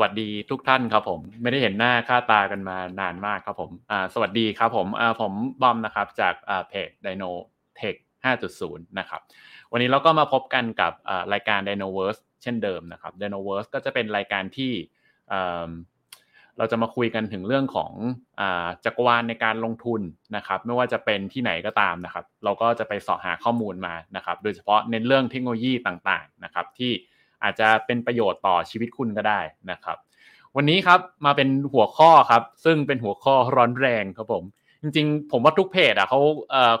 วัสดีทุกท่านครับผม ไม่ได้เห็นหน้าค่าตากันมานานมากครับผมสวัสดีครับผมผมบอมนะครับจากเพจ Dino Tech 5.0 นะครับ วันนี้เราก็มาพบกันกับรายการ Dinoverse เช่นเดิมนะครับ Dinoverse ก็จะเป็นรายการที่เราจะมาคุยกันถึงเรื่องของจักรวาลในการลงทุนนะครับ ไม่ว่าจะเป็นที่ไหนก็ตามนะครับ เราก็จะไปสอบหาข้อมูลมานะครับ โดยเฉพาะในเรื่องเทคโนโลยีต่างๆนะครับที่ อาจจะเป็นประโยชน์ต่อชีวิตคุณก็ได้นะครับ วันนี้ครับมาเป็นหัวข้อครับ ซึ่งเป็นหัวข้อร้อนแรงครับผม จริงๆ ผมว่าทุกเพจอะเขา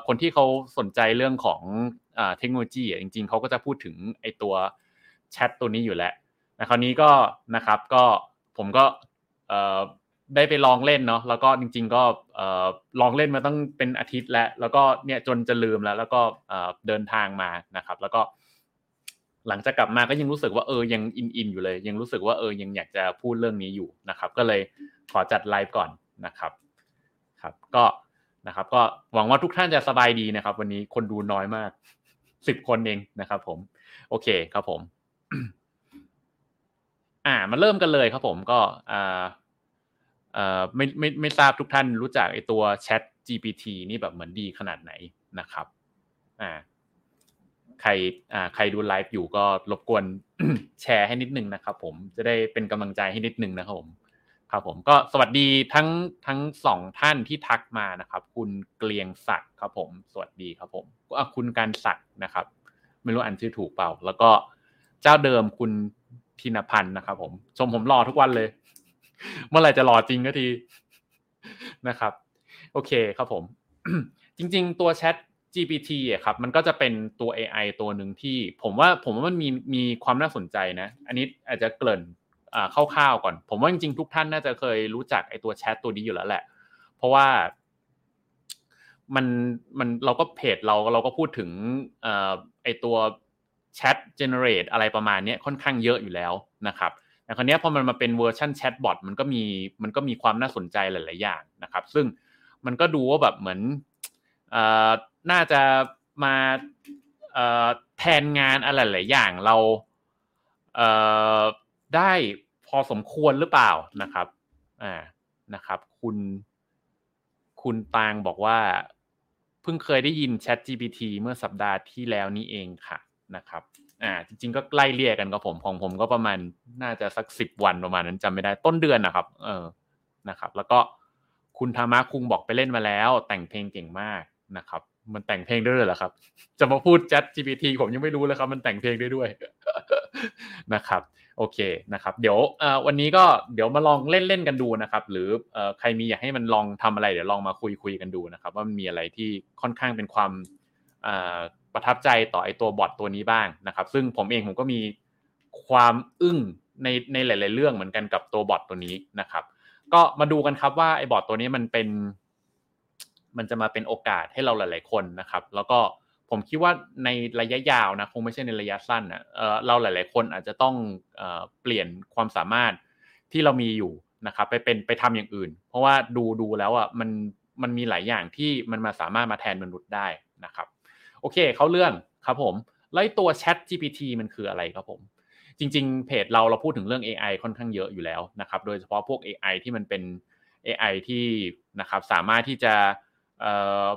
คนที่เขาสนใจเรื่องของอเทคโนโลยีอะจริง ๆเขาก็จะพูดถึงไอตัวแชทตัวนี้อยู่แล้วนะคราวนี้ก็นะครับก็ผมก็ได้ไปลองเล่นเนาะแล้วก็จริง ๆ ก็ลองเล่นมาตั้งเป็นอาทิตย์แล้ว แล้วก็เนี่ยจนจะลืมแล้ว แล้วก็เดินทางมานะครับ แล้วก็ หลังจากกลับมาก็ยังรู้สึกว่าเออยังอินอินอยู่เลย ยังรู้สึกว่าเออยังอยากจะพูดเรื่องนี้อยู่นะครับ ก็เลยขอจัดไลฟ์ก่อนนะครับครับ ก็นะครับ ก็หวังว่าทุกท่านจะสบายดีนะครับ วันนี้คนดูน้อยมากสิบคนเองนะครับ ผม โอเคครับผม อ่ามาเริ่มกันเลยครับผมก็อ่าเอ่อไม่ไม่ไม่ทราบทุกท่านรู้จักไอตัว Chat GPT นี่แบบเหมือนดีขนาดไหนนะครับ อ่า ใครอ่าใครดูไลฟ์อยู่ก็รบกวนแชร์ให้นิดนึงนะครับ ผมจะได้เป็นกำลังใจให้นิดนึงนะครับผมครับผมก็สวัสดีทั้งทั้งสองท่านที่ทักมานะครับ คุณเกลียงศักดิ์ครับผม สวัสดีครับผมอะคุณการศักดิ์นะครับ ไม่รู้อ่านชื่อถูกเปล่า แล้วก็เจ้าเดิมคุณพินพันธ์นะครับ ผมชมผมรอทุกวันเลย เมื่อไหร่จะรอจริงก็ทีนะครับ โอเคครับผม จริง ๆ ตัว Chat GPT อะครับมันก็จะเป็นตัว AI ตัวหนึ่งที่ ผมว่าผมว่ามันมีมีความน่าสนใจนะ อันนี้อาจจะเกริ่นอ่าคร่าวๆก่อน ผมว่าจริงๆทุกท่านน่าจะเคยรู้จักไอ้ตัวแชทตัวนี้อยู่แล้วแหละ เพราะว่ามันมันเราก็เพจเราเราก็พูดถึงอ่ไอ้ตัวแชท generate อะไรประมาณนี้ค่อนข้างเยอะอยู่แล้วนะครับแต่คราวนี้พอมันมาเป็นเวอร์ชันแชทบอทมันก็มีมันก็มีความน่าสนใจหลาย ๆ อย่างนะครับ ซึ่งมันก็ดูว่าแบบเหมือน น่าจะมาเออแทนงานอะไรหลายอย่างเราเออได้พอสมควรหรือเปล่านะครับ อ่านะครับ คุณ คุณตางบอกว่า เพิ่งเคยได้ยิน Chat GPT เมื่อสัปดาห์ที่แล้วนี้เองค่ะนะครับ อ่า จริง ๆ ก็ไล่เลี่ยกันกับผมของผมก็ประมาณน่าจะสักสิบวันประมาณนั้นจำไม่ได้ต้นเดือนนะครับ เออนะครับ แล้วก็คุณธรรมะคุงบอกไปเล่นมาแล้ว แต่งเพลงเก่งมาก นะครับ มันแต่งเพลงได้ด้วยเหรอครับ จะมาพูด Chat GPT ผมยังไม่รู้เลยครับ มันแต่งเพลงได้ด้วยนะครับโอเคนะครับเดี๋ยววันนี้ก็เดี๋ยวมาลองเล่นเล่นกันดูนะครับ หรือใครมีอยากให้มันลองทำอะไรเดี๋ยวลองมาคุยคุยกันดูนะครับ ว่ามันมีอะไรที่ค่อนข้างเป็นความประทับใจต่อไอตัวบอทตัวนี้บ้างนะครับ ซึ่งผมเองผมก็มีความอึ้งในในหลาย ๆ เรื่องเหมือนกันกับตัวบอทตัวนี้นะครับ ก็มาดูกันครับว่าไอบอทตัวนี้มันเป็น มันจะมาเป็นโอกาสให้เราหลาย ๆ คนนะครับ แล้วก็ผมคิดว่าในระยะยาวนะคงไม่ใช่ในระยะสั้นนะเเราหลาย ๆ คนอาจจะต้องเปลี่ยนความสามารถที่เรามีอยู่นะครับ ไปเป็นไปทำอย่างอื่น เพราะว่าดูดูแล้วอะมันมันมีหลายอย่างที่มันมาสามารถมาแทนมนุษย์ได้นะครับ โอเคเขาเรื่องครับผมแล้วตัว Chat GPT มันคืออะไรครับผม จริง ๆ เพจเราเราพูดถึงเรื่อง AI ค่อนข้างเยอะอยู่แล้วนะครับ โดยเฉพาะพวก AI ที่มันเป็น AI ที่นะครับสามารถที่จะ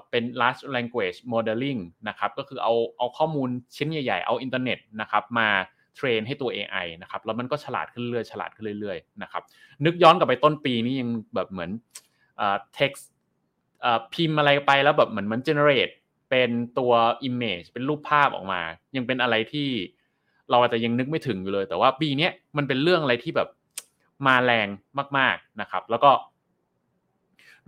เป็น large language modeling นะครับก็คือเอาเอาข้อมูลชิ้นใหญ่ ๆ เอาอินเทอร์เน็ตนะครับมาเทรนให้ตัว AI นะครับแล้วมันก็ฉลาดขึ้นเรื่อยฉลาดขึ้นเรื่อยๆนะครับนึกย้อนกลับไปต้นปีนี่ยังแบบเหมือนเอ่อ text เอ่อพิมพ์อะไรไปแล้วแบบเหมือนมัน generate เป็นตัว image เป็นรูปภาพออกมา ยังเป็นอะไรที่เราอาจจะยังนึกไม่ถึงอยู่เลย แต่ว่าปีนี้มันเป็นเรื่องอะไรที่แบบมาแรงมาก ๆนะครับ แล้วก็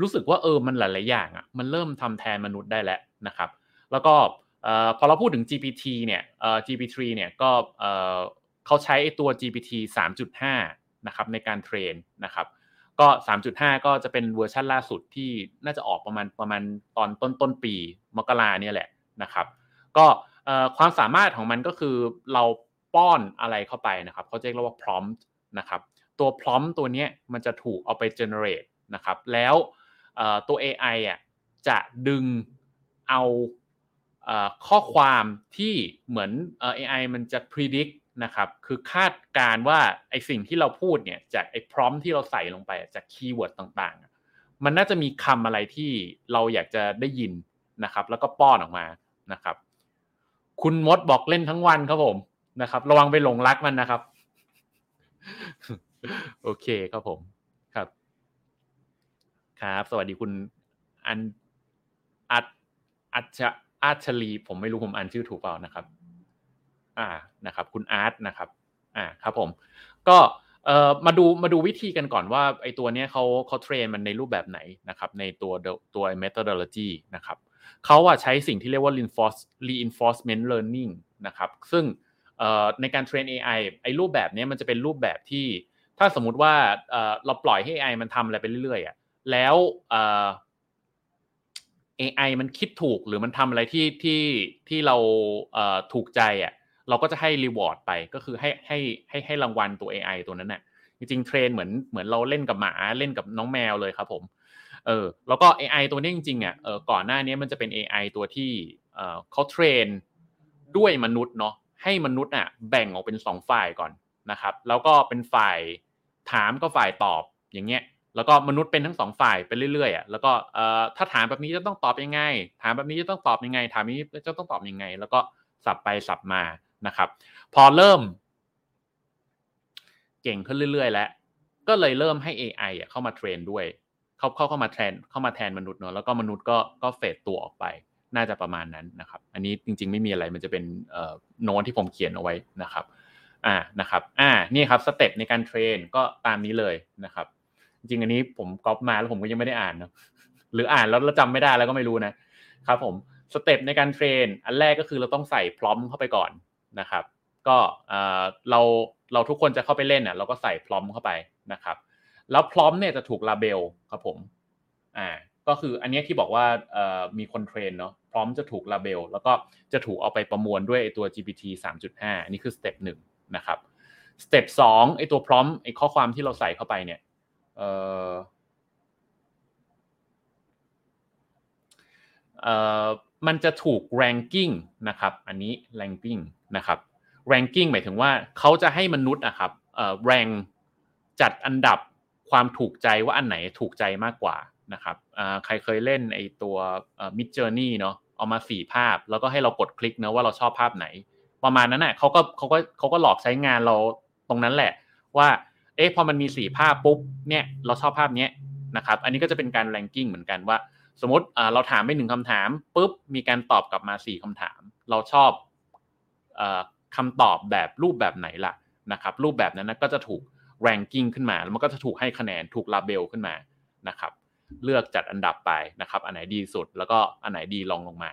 รู้สึกว่าเออมันหลายๆอย่างอะมันเริ่มทำแทนมนุษย์ได้แล้วนะครับ แล้วก็พอเราพูดถึง GPT เนี่ย GPT เนี่ยก็เขาใช้ตัว GPT 3.5 นะครับในการเทรนนะครับก็ 3.5 ก็จะเป็นเวอร์ชันล่าสุดที่น่าจะออกประมาณประมาณตอนต้นต้นปีมกราเนี่ยแหละนะครับก็ความสามารถของมันก็คือเราป้อนอะไรเข้าไปนะครับเขาจะเรียกว่า prompt นะครับตัว prompt ตัวนี้มันจะถูกเอาไป generate นะครับแล้ว ตัว AI อะจะดึงเอาข้อความที่เหมือน AI มันจะ predict นะครับ คือคาดการว่าไอสิ่งที่เราพูดเนี่ยจากไอ prompt ที่เราใส่ลงไปจาก keyword ต่างๆ มันน่าจะมีคำอะไรที่เราอยากจะได้ยินนะครับ แล้วก็ป้อนออกมานะครับ คุณมดบอกเล่นทั้งวันครับผมนะครับ ระวังไปหลงรักมันนะครับ โอเคครับผม ครับ สวัสดีคุณอันอัดอัจอาชลี ผมไม่รู้ผมอ่านชื่อถูกเปล่านะครับ อ่านะครับ คุณอาร์ตนะครับ อ่าครับผม ก็เอ่อมาดูมาดูวิธีกันก่อนว่าไอตัวเนี้ยเขาเขาเทรนมันในรูปแบบไหนนะครับ ในตัวตัว methodology นะครับเขาอะใช้สิ่งที่เรียกว่า reinforce reinforcement learning นะครับ ซึ่งเอ่อในการเทรน AI ไอรูปแบบนี้มันจะเป็นรูปแบบที่ ถ้าสมมติว่าเอ่อเราปล่อยให้ AI มันทำอะไรไปเรื่อยๆอะ แล้วเอ่อมันคิดถูกหรือมันทำอะไรที่ที่ที่เราถูกใจอะเราก็จะให้ reward ไปก็คือให้ให้ให้ให้รางวัลตัว AI ตัวนั้นน่ะจริงๆ train เหมือนเหมือนเราเล่นกับหมาเล่นกับน้องแมวเลยครับผมเออแล้วก็ AI ตัวนี้จริงๆอะเออก่อนหน้านี้มันจะเป็น AI ตัวที่เออเขา train ด้วยมนุษย์เนาะให้มนุษย์อะแบ่งออกเป็นสองฝ่ายก่อนนะครับ แล้วก็เป็นฝ่ายถามก็ฝ่ายตอบอย่างเงี้ย แล้วก็มนุษย์เป็นทั้งสองฝ่ายไปเรื่อยๆอะแล้วก็เอ่อถ้าถามแบบนี้จะต้องตอบยังไง ถามแบบนี้จะต้องตอบยังไง ถามนี้จะต้องตอบยังไง แล้วก็สับไปสับมานะครับ พอเริ่ม เก่งขึ้นเรื่อย ๆ แล้วก็เลยเริ่มให้ AI อะเข้ามาเทรนด้วย เข้าเข้าเข้ามาแทนเข้ามาแทนมนุษย์เนอะแล้วก็มนุษย์ก็ก็เฟดตัวออกไปน่าจะประมาณนั้นนะครับ อันนี้จริง ๆ ไม่มีอะไรมันจะเป็นเอ่อโน้ตที่ผมเขียนเอาไว้นะครับ อ่านะครับ อ่า นี่ครับ step ในการ train ก็ตามนี้เลยนะครับ จริงอันนี้ผมก๊อปมาแล้วผมก็ยังไม่ได้อ่านนะหรืออ่านแล้วเราจำไม่ได้แล้วก็ไม่รู้นะครับผม step ในการ train อันแรกก็คือเราต้องใส่ prompt เข้าไปก่อนนะครับ ก็เราเราทุกคนจะเข้าไปเล่นอะเราก็ใส่ prompt เข้าไปนะครับ แล้ว prompt เนี่ยจะถูก label ครับผมอ่าก็คืออันนี้ที่บอกว่ามีคน train เนาะ prompt จะถูก label แล้วก็จะถูกเอาไปประมวลด้วยตัว GPT 3.5 อันนี้คือ step หนึ่งนะครับ step สองไอตัว prompt ไอข้อความที่เราใส่เข้าไปเนี่ย เอ่อเอ่อมันจะถูก ranking นะครับ อันนี้ ranking นะครับ ranking หมายถึงว่าเขาจะให้มนุษย์อะครับเอ่อ rank จัดอันดับความถูกใจว่าอันไหนถูกใจมากกว่านะครับใครเคยเล่นไอตัว mid journey เนาะเอามาสี่ภาพ แล้วก็ให้เรากดคลิกเนะว่าเราชอบภาพไหน ประมาณนั้นน่ะเขาก็เขาก็เขาก็หลอกใช้งานเราตรงนั้นแหละ ว่า เอ๊ะพอมันมีสี่ภาพปุ๊บเนี่ยเราชอบภาพเนี้ยนะครับอันนี้ก็จะเป็นการแรงกิ้งเหมือนกันว่า สมมติเราถามไปหนึ่งคำถามปุ๊บมีการตอบกลับมาสี่คำถาม เราชอบคำตอบแบบรูปแบบไหนล่ะนะครับรูปแบบนั้นก็จะถูก ranking ขึ้นมาแล้วมันก็จะถูกให้คะแนนถูก label ขึ้นมานะครับเลือกจัดอันดับไปนะครับ อันไหนดีสุดแล้วก็อันไหนดีรองลงมา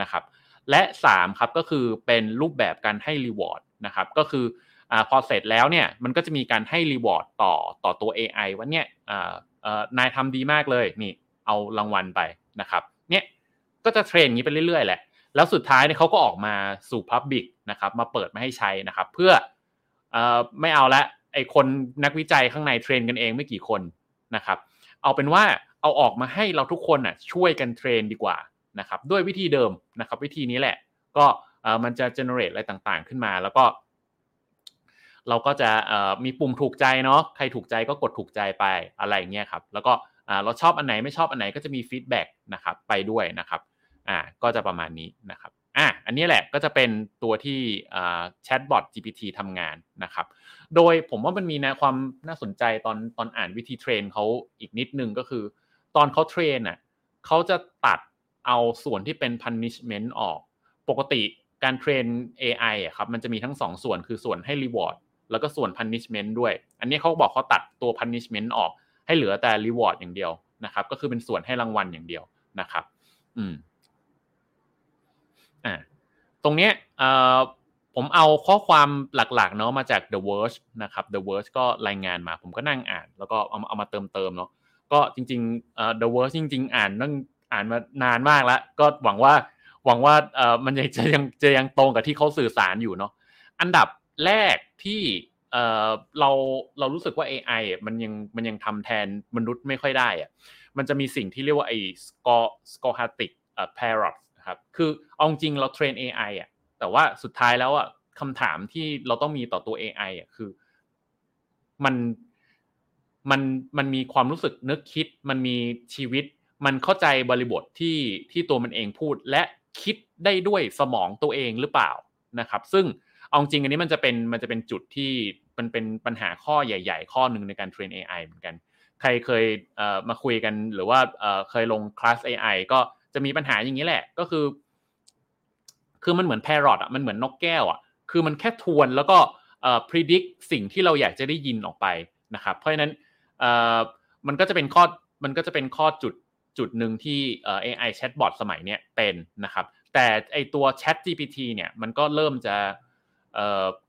นะครับ และ3ครับก็คือเป็นรูปแบบการให้ reward นะครับก็คือ พอเสร็จแล้วเนี่ยมันก็จะมีการให้ reward ต่อต่อตัว AI ว่าเนี่ยนายทำดีมากเลยนี่เอารางวัลไปนะครับเนี่ยก็จะ train นี้ไปเรื่อยๆแหละแล้วสุดท้ายเนี่ยเขาก็ออกมาสู่ Public นะครับมาเปิดมาให้ใช้นะครับเพื่ออไม่เอาละไอคนนักวิจัยข้างในเทรนกันเองไม่กี่คนนะครับเอาเป็นว่าเอาออกมาให้เราทุกคนอะช่วยกันเทรนดีกว่านะครับด้วยวิธีเดิมนะครับวิธีนี้แหละก็มันจะ generate อะไรต่างๆ ขึ้นมา แล้วก็ เราก็จะมีปุ่มถูกใจเนาะใครถูกใจก็กดถูกใจไปอะไรเงี้ยครับแล้วก็เราชอบอันไหนไม่ชอบอันไหนก็จะมี feedback นะครับไปด้วยนะครับอ่าก็จะประมาณนี้นะครับอะอันนี้แหละก็จะเป็นตัวที่แชทบอท GPT ทำงานนะครับ โดยผมว่ามันมีนะความน่าสนใจตอนตอนอ่านวิธี train เขาอีกนิดนึงก็คือ ตอนเขา train อะเขาจะตัดเอาส่วนที่เป็น punishment ออก ปกติการ train AI อะครับมันจะมีทั้ง2ส่วนคือส่วนให้ reward แล้วก็ส่วน punishment ด้วย อันนี้เขาบอกเขาตัดตัว punishment ออก ให้เหลือแต่ reward อย่างเดียวนะครับ ก็คือเป็นส่วนให้รางวัลอย่างเดียวนะครับ อืม อ่า ตรงเนี้ยผมเอาข้อความหลักๆเนาะมาจาก The Verge นะครับ The Verge ก็รายงานมา ผมก็นั่งอ่าน แล้วก็เอาเอามาเติมเติมเนาะก็จริงๆ The Verge จริง ๆ อ่านนั่งอ่านมานานมากแล้ว ก็หวังว่าหวังว่าเอ่อมันจะยังจะยังตรงกับที่เขาสื่อสารอยู่เนาะอันดับ แรกที่เออเราเรารู้สึกว่า AI มันยังมันยังทำแทนมนุษย์ไม่ค่อยได้อะมันจะมีสิ่งที่เรียกว่าไอ้ score scolastic paradox ครับคือเอาจริงเราเทรน AI อะแต่ว่าสุดท้ายแล้วอะคำถามที่เราต้องมีต่อตัว AI อะคือมันมันมันมีความรู้สึกนึกคิด มันมีชีวิต มันเข้าใจบริบทที่ที่ตัวมันเองพูด และคิดได้ด้วยสมองตัวเองหรือเปล่านะครับ ซึ่ง เอาจริงอันนี้มันจะเป็นมันจะเป็นจุดที่มันเป็นปัญหาข้อใหญ่ ๆ ข้อหนึ่งในการเทรน AI เหมือนกัน ใครเคยเอ่อมาคุยกันหรือว่าเอ่อเคยลงคลาส AI ก็จะมีปัญหาอย่างนี้แหละ ก็คือ คือมันเหมือนแพรอตอะมันเหมือนนกแก้วอะคือมันแค่ทวนแล้วก็เอ่อ predict สิ่งที่เราอยากจะได้ยินออกไปนะครับ เพราะฉะนั้นเอ่อมันก็จะเป็นข้อมันก็จะเป็นข้อจุดจุดหนึ่งที่เอ่อ AI chatbot สมัยเนี้ยเป็นนะครับ แต่ไอตัว Chat GPT เนี่ยมันก็เริ่มจะ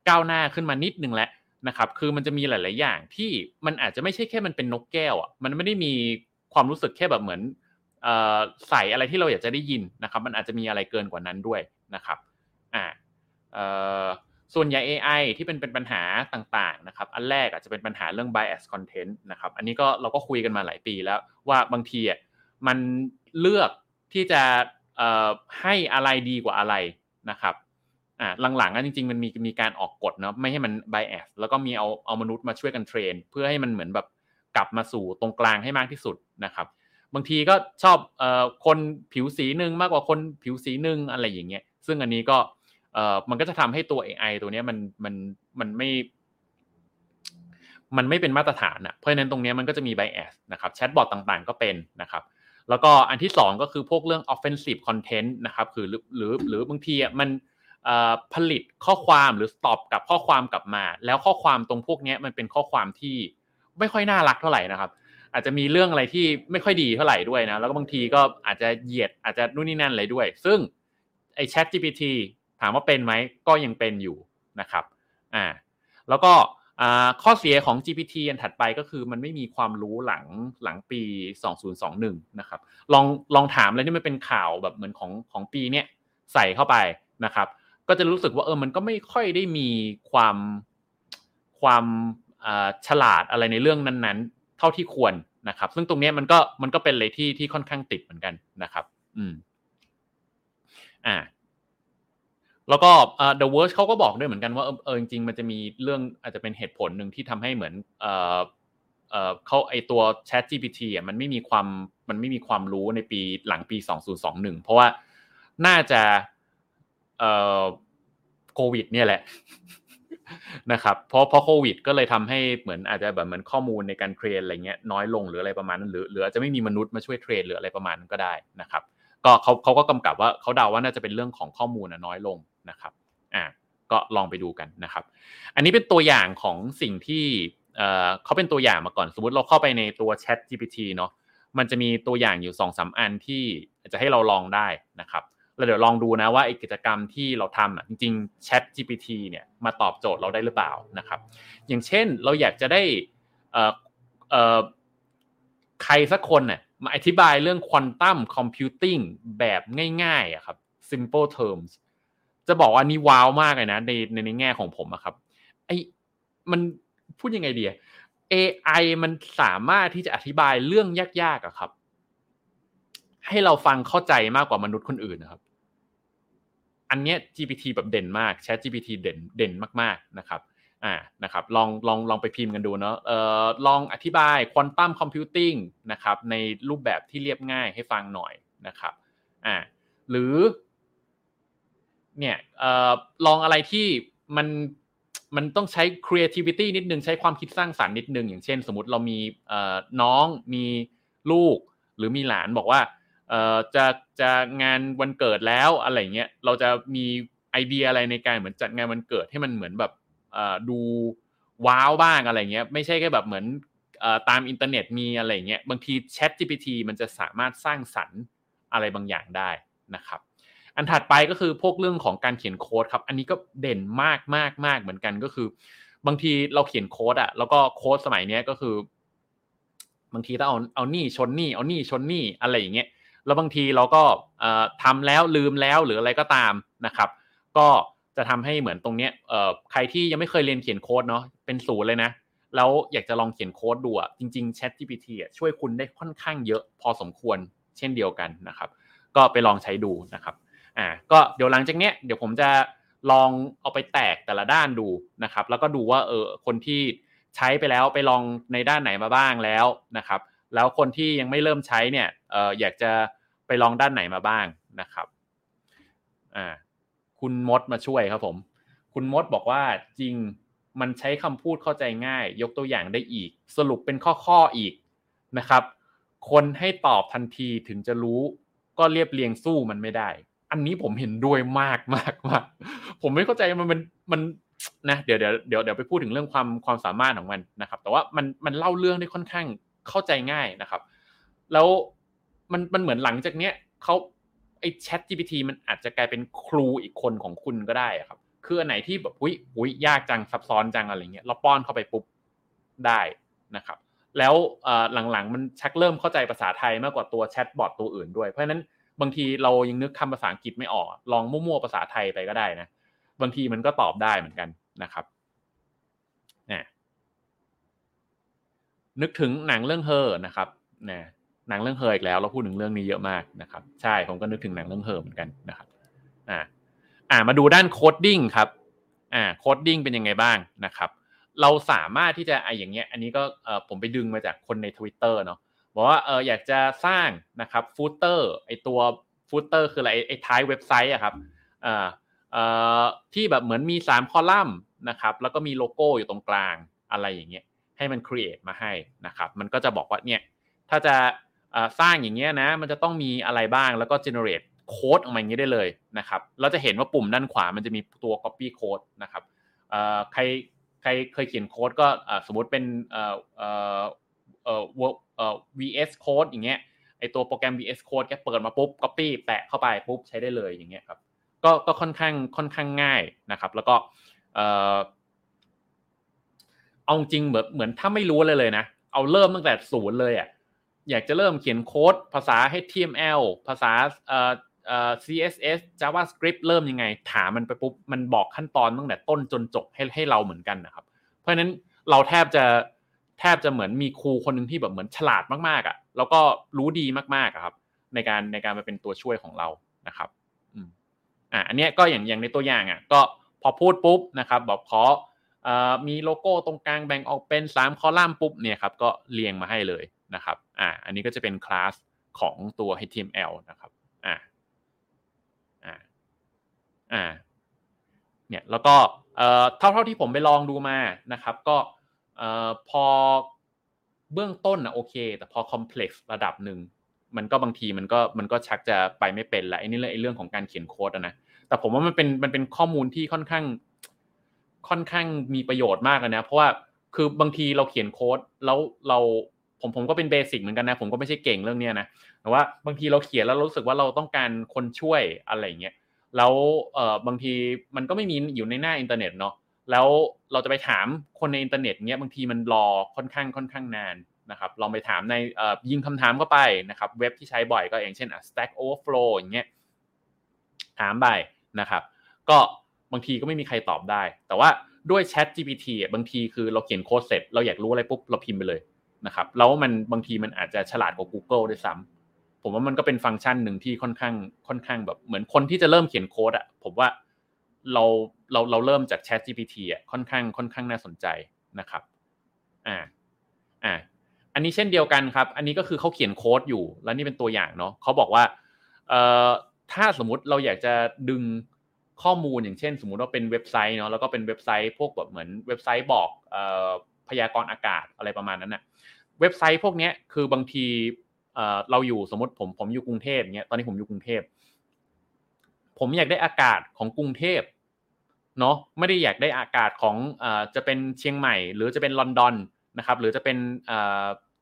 ก้าวหน้าขึ้นมานิดนึงแล้วนะครับคือมันจะมีหลาย ๆ อย่างที่มันอาจจะไม่ใช่แค่มันเป็นนกแก้วอะมันไม่ได้มีความรู้สึกแค่แบบเหมือนอใส่อะไรที่เราอยากจะได้ยินนะครับ มันอาจจะมีอะไรเกินกว่านั้นด้วยนะครับอ่าส่วนใหญ่ AI ที่เป็นเป็นปัญหาต่าง ๆ นะครับ อันแรกอาจจะเป็นปัญหาเรื่อง bias content นะครับ อันนี้ก็เราก็คุยกันมาหลายปีแล้วว่าบางทีอะมันเลือกที่จะให้อะไรดีกว่าอะไรนะครับ อ่าหลังๆอะจริงๆมันมีมีการออกกฎเนาะไม่ให้มัน bias แล้วก็มีเอาเอามนุษย์มาช่วยกันเทรน เพื่อให้มันเหมือนแบบกลับมาสู่ตรงกลางให้มากที่สุดนะครับบางทีก็ชอบเอ่อคนผิวสีหนึ่งมากกว่าคนผิวสีหนึ่งอะไรอย่างเงี้ยซึ่งอันนี้ก็เอ่อมันก็จะทำให้ตัว AI ตัวเนี้ยมันมันมันไม่ มันไม่เป็นมาตรฐานอะเพราะฉะนั้นตรงเนี้ยมันก็จะมี bias นะครับแชทบอทต่างๆ ก็เป็นนะครับแล้วก็อันที่สองก็คือพวกเรื่อง offensive content นะครับคือหรือหรือหรือบางทีอะมัน ผลิตข้อความหรือตอบกับข้อความกลับมา แล้วข้อความตรงพวกนี้มันเป็นข้อความที่ไม่ค่อยน่ารักเท่าไหร่นะครับ อาจจะมีเรื่องอะไรที่ไม่ค่อยดีเท่าไหร่ด้วยนะแล้วก็บางทีก็อาจจะเหยียดอาจจะนู่นนี่นั่นอะไรด้วย ซึ่งไอ้ Chat GPT ถามว่าเป็นไหมก็ยังเป็นอยู่นะครับอ่าแล้วก็ข้อเสียของ GPT อันถัดไปก็คือมันไม่มีความรู้หลังหลังปี 2021 นะครับ ลองลองถามอะไรที่มันเป็นข่าวแบบเหมือนของของปีเนี้ยใส่เข้าไปนะครับ ก็จะรู้สึกว่าเออมันก็ไม่ค่อยได้มีความความฉลาดอะไรในเรื่องนั้นๆ เท่าที่ควรนะครับ ซึ่งตรงนี้มันก็มันก็เป็นอะไรที่ที่ค่อนข้างติดเหมือนกันนะครับ อืม อ่า แล้วก็เอ่อ The Verge เขาก็บอกด้วยเหมือนกันว่าเออจริงๆมันจะมีเรื่องอาจจะเป็นเหตุผลหนึ่งที่ทำให้เหมือนเอ่อเอ่อเขาไอตัว Chat GPT อะมันไม่มีความมันไม่มีความรู้ในปีหลังปี 2021 เพราะว่าน่าจะ โควิด เนี่ยแหละนะครับเพราะเพราะโควิด ก็เลยทำให้เหมือนอาจจะแบบเหมือนข้อมูลในการเทรนอะไรเงี้ยน้อยลงหรืออะไรประมาณนั้นหรือหรืออาจจะไม่มีมนุษย์มาช่วยเทรนหรืออะไรประมาณนั้นก็ได้นะครับ ก็เขาเขาก็กำกับว่าเขาเดาว่าน่าจะเป็นเรื่องของข้อมูลน้อยลงนะครับอ่าก็ลองไปดูกันนะครับ อันนี้เป็นตัวอย่างของสิ่งที่เอ่อเขาเป็นตัวอย่างมาก่อนสมมติเราเข้าไปในตัว Chat GPT เนาะมันจะมีตัวอย่างอยู่2อสอันที่จะให้เราลองได้นะครับ แล้วเดี๋ยวลองดูนะว่าไอ้กิจกรรมที่เราทำอะจริงๆ Chat GPT เนี่ยมาตอบโจทย์เราได้หรือเปล่านะครับ อย่างเช่นเราอยากจะได้ใครสักคนเนี่ยมาอธิบายเรื่องควอนตัมคอมพิวติ้งแบบง่ายๆอะครับ simple terms จะบอกว่านี่ว้าวมากเลยนะในในในแง่ของผมอะครับไอมันพูดยังไงดี AI มันสามารถที่จะอธิบายเรื่องยากๆอะครับ ให้เราฟังเข้าใจมากกว่ามนุษย์คนอื่นนะครับ อันเนี้ย GPT แบบเด่นมาก Chat GPT เด่นเด่นมากๆนะครับอ่านะครับลองลองลองไปพิมพ์กันดูเนาะเอ่อลองอธิบายควอนตัมคอมพิวติ้งนะครับในรูปแบบที่เรียบง่ายให้ฟังหน่อยนะครับอ่าหรือเนี่ยเอ่อลองอะไรที่มันมันต้องใช้ creativity นิดนึงใช้ความคิดสร้างสรรค์นิดนึง อย่างเช่น สมมติเรามีเอ่อน้องมีลูก หรือมีหลานบอกว่า เอ่อจะจะงานวันเกิดแล้วอะไรเงี้ยเราจะมีไอเดียอะไรในการเหมือนจัดงานวันเกิดให้มันเหมือนแบบเอ่อดู wow บ้างอะไรเงี้ยไม่ใช่แค่แบบเหมือนเอ่อตามอินเทอร์เน็ตมีอะไรเงี้ยบางที Chat GPT มันจะสามารถสร้างสรรค์อะไรบางอย่างได้นะครับอันถัดไปก็คือพวกเรื่องของการเขียนโค้ดครับ อันนี้ก็เด่นมากมากมากเหมือนกันก็คือ บางทีเราเขียนโค้ดอะแล้วก็โค้ดสมัยนี้ก็คือ บางทีต้องเอาเอานี่ชนนี่เอานี่ชนนี่อะไรอย่างเงี้ย แล้วบางทีเราก็ทำแล้วลืมแล้วหรืออะไรก็ตามนะครับ ก็จะทำให้เหมือนตรงเนี้ยใครที่ยังไม่เคยเรียนเขียนโค้ดเนาะเป็นศูนย์เลยนะแล้วอยากจะลองเขียนโค้ดดูอะจริงๆ Chat GPT ช่วยคุณได้ค่อนข้างเยอะพอสมควรเช่นเดียวกันนะครับ ก็ไปลองใช้ดูนะครับอ่าก็เดี๋ยวหลังจากเนี้ยเดี๋ยวผมจะลองเอาไปแตกแต่ละด้านดูนะครับ แล้วก็ดูว่าเออคนที่ใช้ไปแล้วไปลองในด้านไหนมาบ้างแล้วนะครับ แล้วคนที่ยังไม่เริ่มใช้เนี่ยเอออยากจะ ไปลองด้านไหนมาบ้างนะครับอ่าคุณมดมาช่วยครับผม คุณมดบอกว่าจริงมันใช้คำพูดเข้าใจง่าย ยกตัวอย่างได้อีก สรุปเป็นข้อๆอีกนะครับ คนให้ตอบทันทีถึงจะรู้ ก็เรียบเรียงสู้มันไม่ได้ อันนี้ผมเห็นด้วยมากมากมากผมไม่เข้าใจมันมันมันนะเดี๋ยวเดี๋ยวเดี๋ยวเดี๋ยวไปพูดถึงเรื่องความความสามารถของมันนะครับ แต่ว่ามันมันเล่าเรื่องได้ค่อนข้างเข้าใจง่ายนะครับ แล้ว มันมันเหมือนหลังจากเนี้ยเขาไอ้ Chat GPT มันอาจจะกลายเป็นครูอีกคนของคุณก็ได้ครับ คืออันไหนที่แบบอุ้ยอุ้ยยากจังซับซ้อนจังอะไรเงี้ยเราป้อนเข้าไปปุ๊บได้นะครับ แล้วหลังๆมันชักเริ่มเข้าใจภาษาไทยมากกว่าตัวแชทบอทตัวอื่นด้วยเพราะฉะนั้นบางทีเรายังนึกคำภาษาอังกฤษไม่ออก ลองมั่วๆภาษาไทยไปก็ได้นะ บางทีมันก็ตอบได้เหมือนกันนะครับนี่นึกถึงหนังเรื่องเฮอนะครับนี่ หนังเรื่องเฮออีกแล้วเราพูดถึงเรื่องนี้เยอะมากนะครับ ใช่ผมก็นึกถึงหนังเรื่องเฮอเหมือนกันนะครับอ่าอ่ามาดูด้าน coding ครับอ่า coding เป็นยังไงบ้างนะครับ เราสามารถที่จะไออย่างเงี้ย อันนี้ก็เออผมไปดึงมาจากคนใน Twitter เนาะบอกว่าเอออยากจะสร้างนะครับ footer ไอตัวฟูเตอร์คืออะไรไอท้ายเว็บไซต์อะครับอ่าเอ่อที่แบบเหมือนมี 3 คอลัมน์นะครับ แล้วก็มีโลโก้อยู่ตรงกลางอะไรอย่างเงี้ยให้มัน create มาให้นะครับ มันก็จะบอกว่าเนี่ยถ้าจะ สร้างอย่างเงี้ยนะ มันจะต้องมีอะไรบ้างแล้วก็ generate โค้ดออกมาอย่างนี้ได้เลยนะครับ เราจะเห็นว่าปุ่มด้านขวามันจะมีตัว copy code นะครับใครใครเคยเขียนโค้ดก็สมมติเป็นเอ่อเอ่อเอ่อเอ่อ VS Code อย่างเงี้ยไอตัวโปรแกรม VS Code แกเปิดมาปุ๊บ copy แปะเข้าไปปุ๊บใช้ได้เลยอย่างเงี้ยครับก็ก็ค่อนข้างค่อนข้างง่ายนะครับ แล้วก็เออเอาจริงเหมือนเหมือนถ้าไม่รู้เลยเลยนะ เอาเริ่มตั้งแต่ศูนย์เลยอะ อยากจะเริ่มเขียนโค้ดภาษา HTML ภาษาเอ่อเอ่อ CSS JavaScript เริ่มยังไง ถามมันไปปุ๊บ มันบอกขั้นตอนตั้งแต่ต้นจนจบให้ให้เราเหมือนกันนะครับ เพราะฉะนั้นเราแทบจะแทบจะเหมือนมีครูคนหนึ่งที่แบบเหมือนฉลาดมากๆอะ แล้วก็รู้ดีมากๆครับ ในการในการมาเป็นตัวช่วยของเรานะครับอืมอ่าอันนี้ก็อย่างอย่างในตัวอย่างอะ ก็พอพูดปุ๊บนะครับบอกขอมีโลโก้ตรงกลางแบ่งออกเป็น 3 คอลัมน์ปุ๊บเนี่ยครับก็เรียงมาให้เลย นะครับอ่าอันนี้ก็จะเป็นคลาสของตัว HTML นะครับอ่าอ่าอ่าเนี่ยแล้วก็เอ่อเท่าเท่าที่ผมไปลองดูมานะครับ ก็เอ่อพอเบื้องต้นนะโอเค แต่พอคอมเพล็กซ์ระดับหนึ่งมันก็บางทีมันก็มันก็ชักจะไปไม่เป็นละไอ้นี่เลยไอ้เรื่องของการเขียนโค้ดนะแต่ผมว่ามันเป็นมันเป็นข้อมูลที่ค่อนข้าง ค่อนข้างมีประโยชน์มากนะเพราะว่าคือบางทีเราเขียนโค้ดแล้วเรา ผมผมก็เป็นเบสิกเหมือนกันนะ ผมก็ไม่ใช่เก่งเรื่องนี้นะแต่ว่าบางทีเราเขียนแล้วรู้สึกว่าเราต้องการคนช่วยอะไรเงี้ยแล้วเออบางทีมันก็ไม่มีอยู่ในหน้าอินเทอร์เน็ตเนาะแล้วเราจะไปถามคนในอินเทอร์เน็ตเนี้ยบางทีมันรอค่อนข้างค่อนข้างนานนะครับลองไปถามในเออยิงคำถามเข้าไปนะครับ เว็บที่ใช้บ่อยก็อย่างเช่น Stack Overflow อย่างเงี้ยถามไปนะครับ ก็บางทีก็ไม่มีใครตอบได้ แต่ว่าด้วย Chat GPT บางทีคือเราเขียนโค้ดเสร็จ เราอยากรู้อะไรปุ๊บเราพิมพ์ไปเลย นะครับแล้วมันบางทีมันอาจจะฉลาดกว่า Google ด้วยซ้ำผมว่ามันก็เป็นฟังก์ชันหนึ่งที่ค่อนข้างค่อนข้างแบบเหมือนคนที่จะเริ่มเขียนโค้ดอะผมว่าเราเราเราเริ่มจาก Chat GPT อะค่อนข้างค่อนข้างน่าสนใจนะครับอ่าอ่าอันนี้เช่นเดียวกันครับ อันนี้ก็คือเขาเขียนโค้ดอยู่ แล้วนี่เป็นตัวอย่างเนาะเขาบอกว่าเอ่อถ้าสมมติเราอยากจะดึงข้อมูลอย่างเช่น สมมุติว่าเป็นเว็บไซต์เนาะแล้วก็เป็นเว็บไซต์พวกแบบเหมือนเว็บไซต์บอกเอ่อพยากรณ์อากาศอะไรประมาณนั้นนะ เว็บไซต์พวกนี้คือบางทีเราอยู่สมมติผมผมอยู่กรุงเทพเนี้ยตอนนี้ผมอยู่กรุงเทพผมอยากได้อากาศของกรุงเทพเนาะไม่ได้อยากได้อากาศของจะเป็นเชียงใหม่ หรือจะเป็นลอนดอนนะครับหรือจะเป็น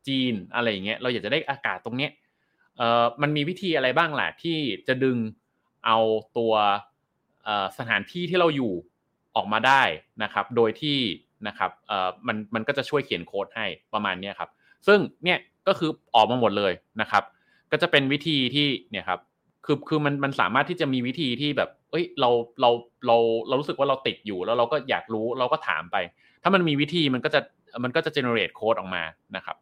จีนอะไรอย่างเงี้ยเราอยากจะได้อากาศตรงเนี้ยมันมีวิธีอะไรบ้างแหละที่จะดึงเอาตัวสถานที่ที่เราอยู่ออกมาได้นะครับ โดยที่นะครับมันมันก็จะช่วยเขียนโค้ดให้ประมาณนี้ครับ ซึ่งเนี่ยก็คือออกมาหมดเลยนะครับ ก็จะเป็นวิธีที่เนี่ยครับคือคือมันมันสามารถที่จะมีวิธีที่แบบ เอ้ยเราเราเราเรารู้สึกว่าเราติดอยู่แล้วเราก็อยากรู้เราก็ถามไป ถ้ามันมีวิธีมันก็จะมันก็จะ generate โค้ดออกมานะครับ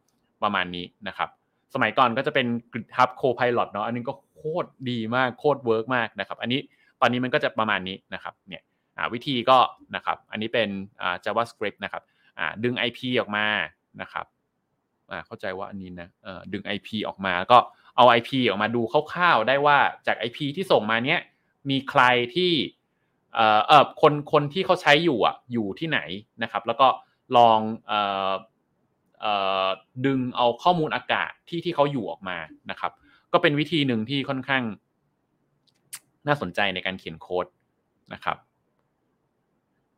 ประมาณนี้นะครับ สมัยก่อนก็จะเป็น GitHub Copilot เนาะอันนี้ก็โคตรดีมากโคตร work มากนะครับ อันนี้ตอนนี้มันก็จะประมาณนี้นะครับเนี่ยอ่าวิธีก็นะครับ อันนี้เป็นอ่า JavaScript นะครับอ่าดึง IP ออกมานะครับ อ่าเข้าใจว่าอันนี้นะเอ่อดึง IP ออกมาก็เอา IP ออกมาดูคร่าวๆได้ว่าจาก IP ที่ส่งมาเนี้ยมีใครที่เอ่อเออคนคนที่เขาใช้อยู่อะอยู่ที่ไหนนะครับ แล้วก็ลองเอ่อเอ่อดึงเอาข้อมูลอากาศที่ที่เขาอยู่ออกมานะครับ ก็เป็นวิธีหนึ่งที่ค่อนข้างน่าสนใจในการเขียนโค้ดนะครับ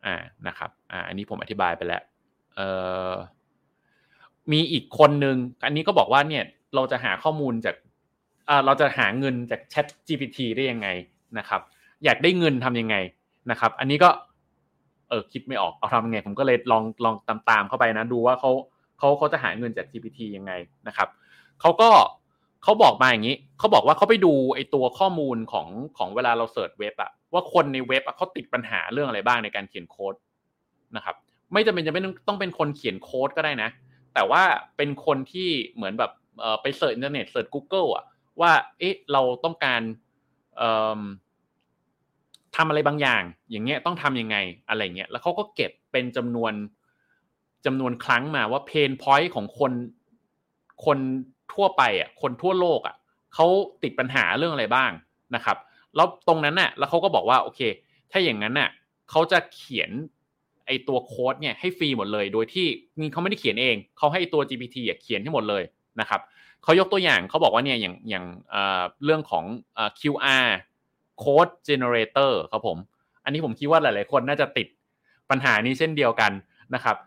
อ่านะครับ อ่า อันนี้ผมอธิบายไปแล้ว เอ่อ มีอีกคนหนึ่งอันนี้ก็บอกว่าเนี่ยเราจะหาข้อมูลจากเราจะหาเงินจาก Chat GPT ได้ยังไงนะครับ อยากได้เงินทำยังไงนะครับ อันนี้ก็เออคิดไม่ออกเอาทำยังไง ผมก็เลยลองลองตามตามเข้าไปนะดูว่าเขาเขาเขาจะหาเงินจาก GPT ยังไงนะครับเขาก็เขาบอกมาอย่างนี้เขาบอกว่าเขาไปดูไอตัวข้อมูลของของเวลาเรา search เว็บอะว่าคนในเว็บอะเขาติดปัญหาเรื่องอะไรบ้างในการเขียนโค้ดนะครับ ไม่จำเป็นจะไม่ต้องเป็นคนเขียนโค้ดก็ได้นะ แต่ว่าเป็นคนที่เหมือนแบบไปเสิร์ชอินเทอร์เน็ตเสิร์ช Google อะว่าเอ๊ะเราต้องการทำอะไรบางอย่าง อย่างเงี้ยต้องทำยังไงอะไรเงี้ยแล้วเขาก็เก็บเป็นจำนวนจำนวนครั้งมาว่าเพนพอยต์ของคนคนทั่วไปอะคนทั่วโลกอะเขาติดปัญหาเรื่องอะไรบ้างนะครับ แล้วตรงนั้นน่ะแล้วเขาก็บอกว่าโอเค ถ้าอย่างนั้นน่ะเขาจะเขียน ไอตัวโค้ดเนี่ยให้ฟรีหมดเลย โดยที่มีเขาไม่ได้เขียนเอง เขาให้ตัว GPT เขียนให้หมดเลยนะครับเขายกตัวอย่างเขาบอกว่าเนี่ยอย่างอย่างเรื่องของ QR Code Generator ครับผม อันนี้ผมคิดว่าหลาย ๆ คนน่าจะติดปัญหานี้เช่นเดียวกันนะครับ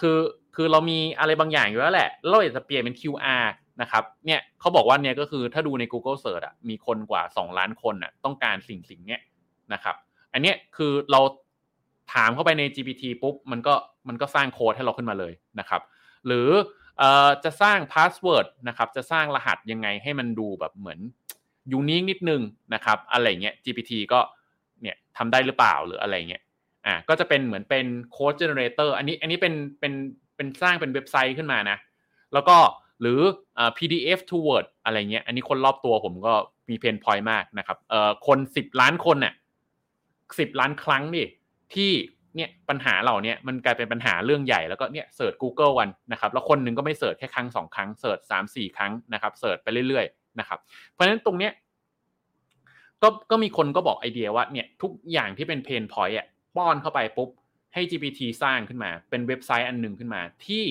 คือคือเรามีอะไรบางอย่างอยู่แล้วแหละเราอยากจะเปลี่ยนเป็น QR นะครับเนี่ยเขาบอกว่าเนี่ยก็คือถ้าดูใน Google Search อะมีคนกว่า 2 ล้านคนอะต้องการสิ่งสิ่งเนี้ยนะครับ อันเนี้ยคือเรา ถามเข้าไปใน GPT ปุ๊บมันก็มันก็สร้างโค้ดให้เราขึ้นมาเลยนะครับ หรือเออจะสร้าง password นะครับจะสร้างรหัสยังไงให้มันดูแบบเหมือนunique นิดนึงนะครับอะไรเงี้ย GPT ก็เนี่ยทำได้หรือเปล่าหรืออะไรเงี้ยอ่าก็จะเป็นเหมือนเป็น code generator อันนี้อันนี้เป็นเป็นเป็นสร้างเป็นเว็บไซต์ขึ้นมานะ แล้วก็หรือ PDF to Word อะไรเงี้ย อันนี้คนรอบตัวผมก็มี pain point มากนะครับเอ่อคนสิบล้านคนเนี่ยสิบล้านครั้งนี่ ที่เนี่ยปัญหาเหล่านี้มันกลายเป็นปัญหาเรื่องใหญ่แล้วก็เนี่ยเสิร์ช Google วันนะครับแล้วคนหนึ่งก็ไม่ search แค่ครั้งสองครั้ง search สามสี่ครั้งนะครับ search ไปเรื่อยๆนะครับเพราะฉะนั้นตรงเนี้ยก็ก็มีคนก็บอกไอเดียว่าเนี่ยทุกอย่างที่เป็น pain point อะป้อนเข้าไปปุ๊บให้ GPT สร้างขึ้นมา เป็นเว็บไซต์อันหนึ่งขึ้นมา ที่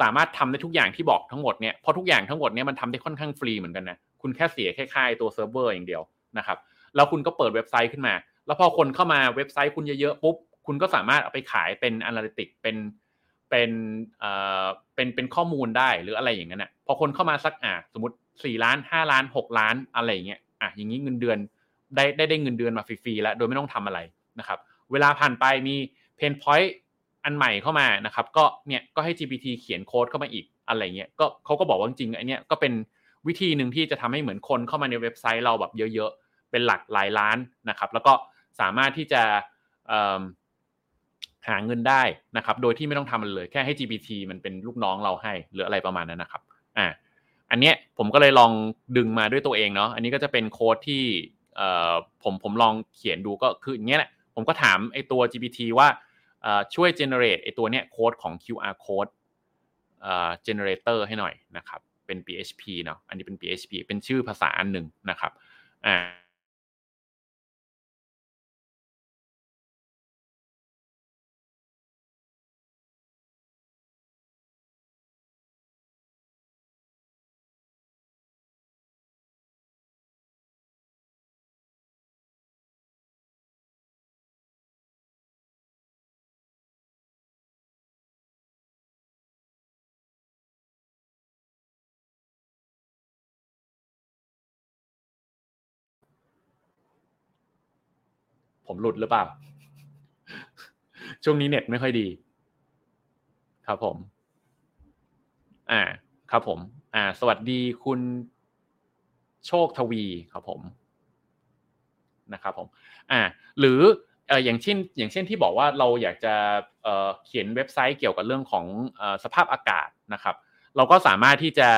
สามารถทำได้ทุกอย่างที่บอกทั้งหมดเนี่ยเพราะทุกอย่างทั้งหมดเนี่ยมันทำได้ค่อนข้างฟรีเหมือนกันนะคุณแค่เสียแค่ค่าตัวเซิร์ฟเวอร์อย่างเดียวนะครับแล้วคุณก็เปิดเว็บไซต์ขึ้นมา แล้วพอคนเข้ามาเว็บไซต์คุณเยอะๆปุ๊บคุณก็สามารถเอาไปขายเป็น analytic เป็นเป็นเอ่อเป็นเป็นข้อมูลได้หรืออะไรอย่างนั้นอะพอคนเข้ามาสักอะสมมติสี่ล้านห้าล้านหกล้านอะไรอย่างเงี้ยอะอย่างนี้เงินเดือนได้ได้ได้เงินเดือนมาฟรีๆแล้วโดยไม่ต้องทำอะไรนะครับ เวลาผ่านไปมี pain point อันใหม่เข้ามานะครับ ก็เนี่ยก็ให้ GPT เขียนโค้ดเข้ามาอีกอะไรเงี้ยก็เขาก็บอกว่าจริงๆไอเนี้ยก็เป็นวิธีหนึ่งที่จะทำให้เหมือนคนเข้ามาในเว็บไซต์เราแบบเยอะ ๆ เป็นหลักหลายล้านนะครับ แล้วก็ สามารถที่จะหาเงินได้นะครับ โดยที่ไม่ต้องทำมันเลย แค่ให้ GPT มันเป็นลูกน้องเราให้หรืออะไรประมาณนั้นนะครับ อ่า อันเนี้ยผมก็เลยลองดึงมาด้วยตัวเองเนาะ อันนี้ก็จะเป็นโค้ดที่ผมผมลองเขียนดูก็คืออย่างเงี้ยแหละ ผมก็ถามไอตัว GPT ว่าช่วย generate ไอตัวเนี้ยโค้ดของ QR code เอ่อ generator ให้หน่อยนะครับ เป็น PHP เนาะ อันนี้เป็น PHP เป็นชื่อภาษาอันหนึ่งนะครับ อ่า ผมหลุดหรือเปล่า ช่วงนี้เน็ตไม่ค่อยดี ครับผม อ่า ครับผม อ่า สวัสดีคุณโชคทวีครับผม นะครับผม อ่า หรือเอออย่างเช่นอย่างเช่นที่บอกว่าเราอยากจะเเขียนเว็บไซต์เกี่ยวกับเรื่องของสภาพอากาศนะครับ เราก็สามารถที่จะ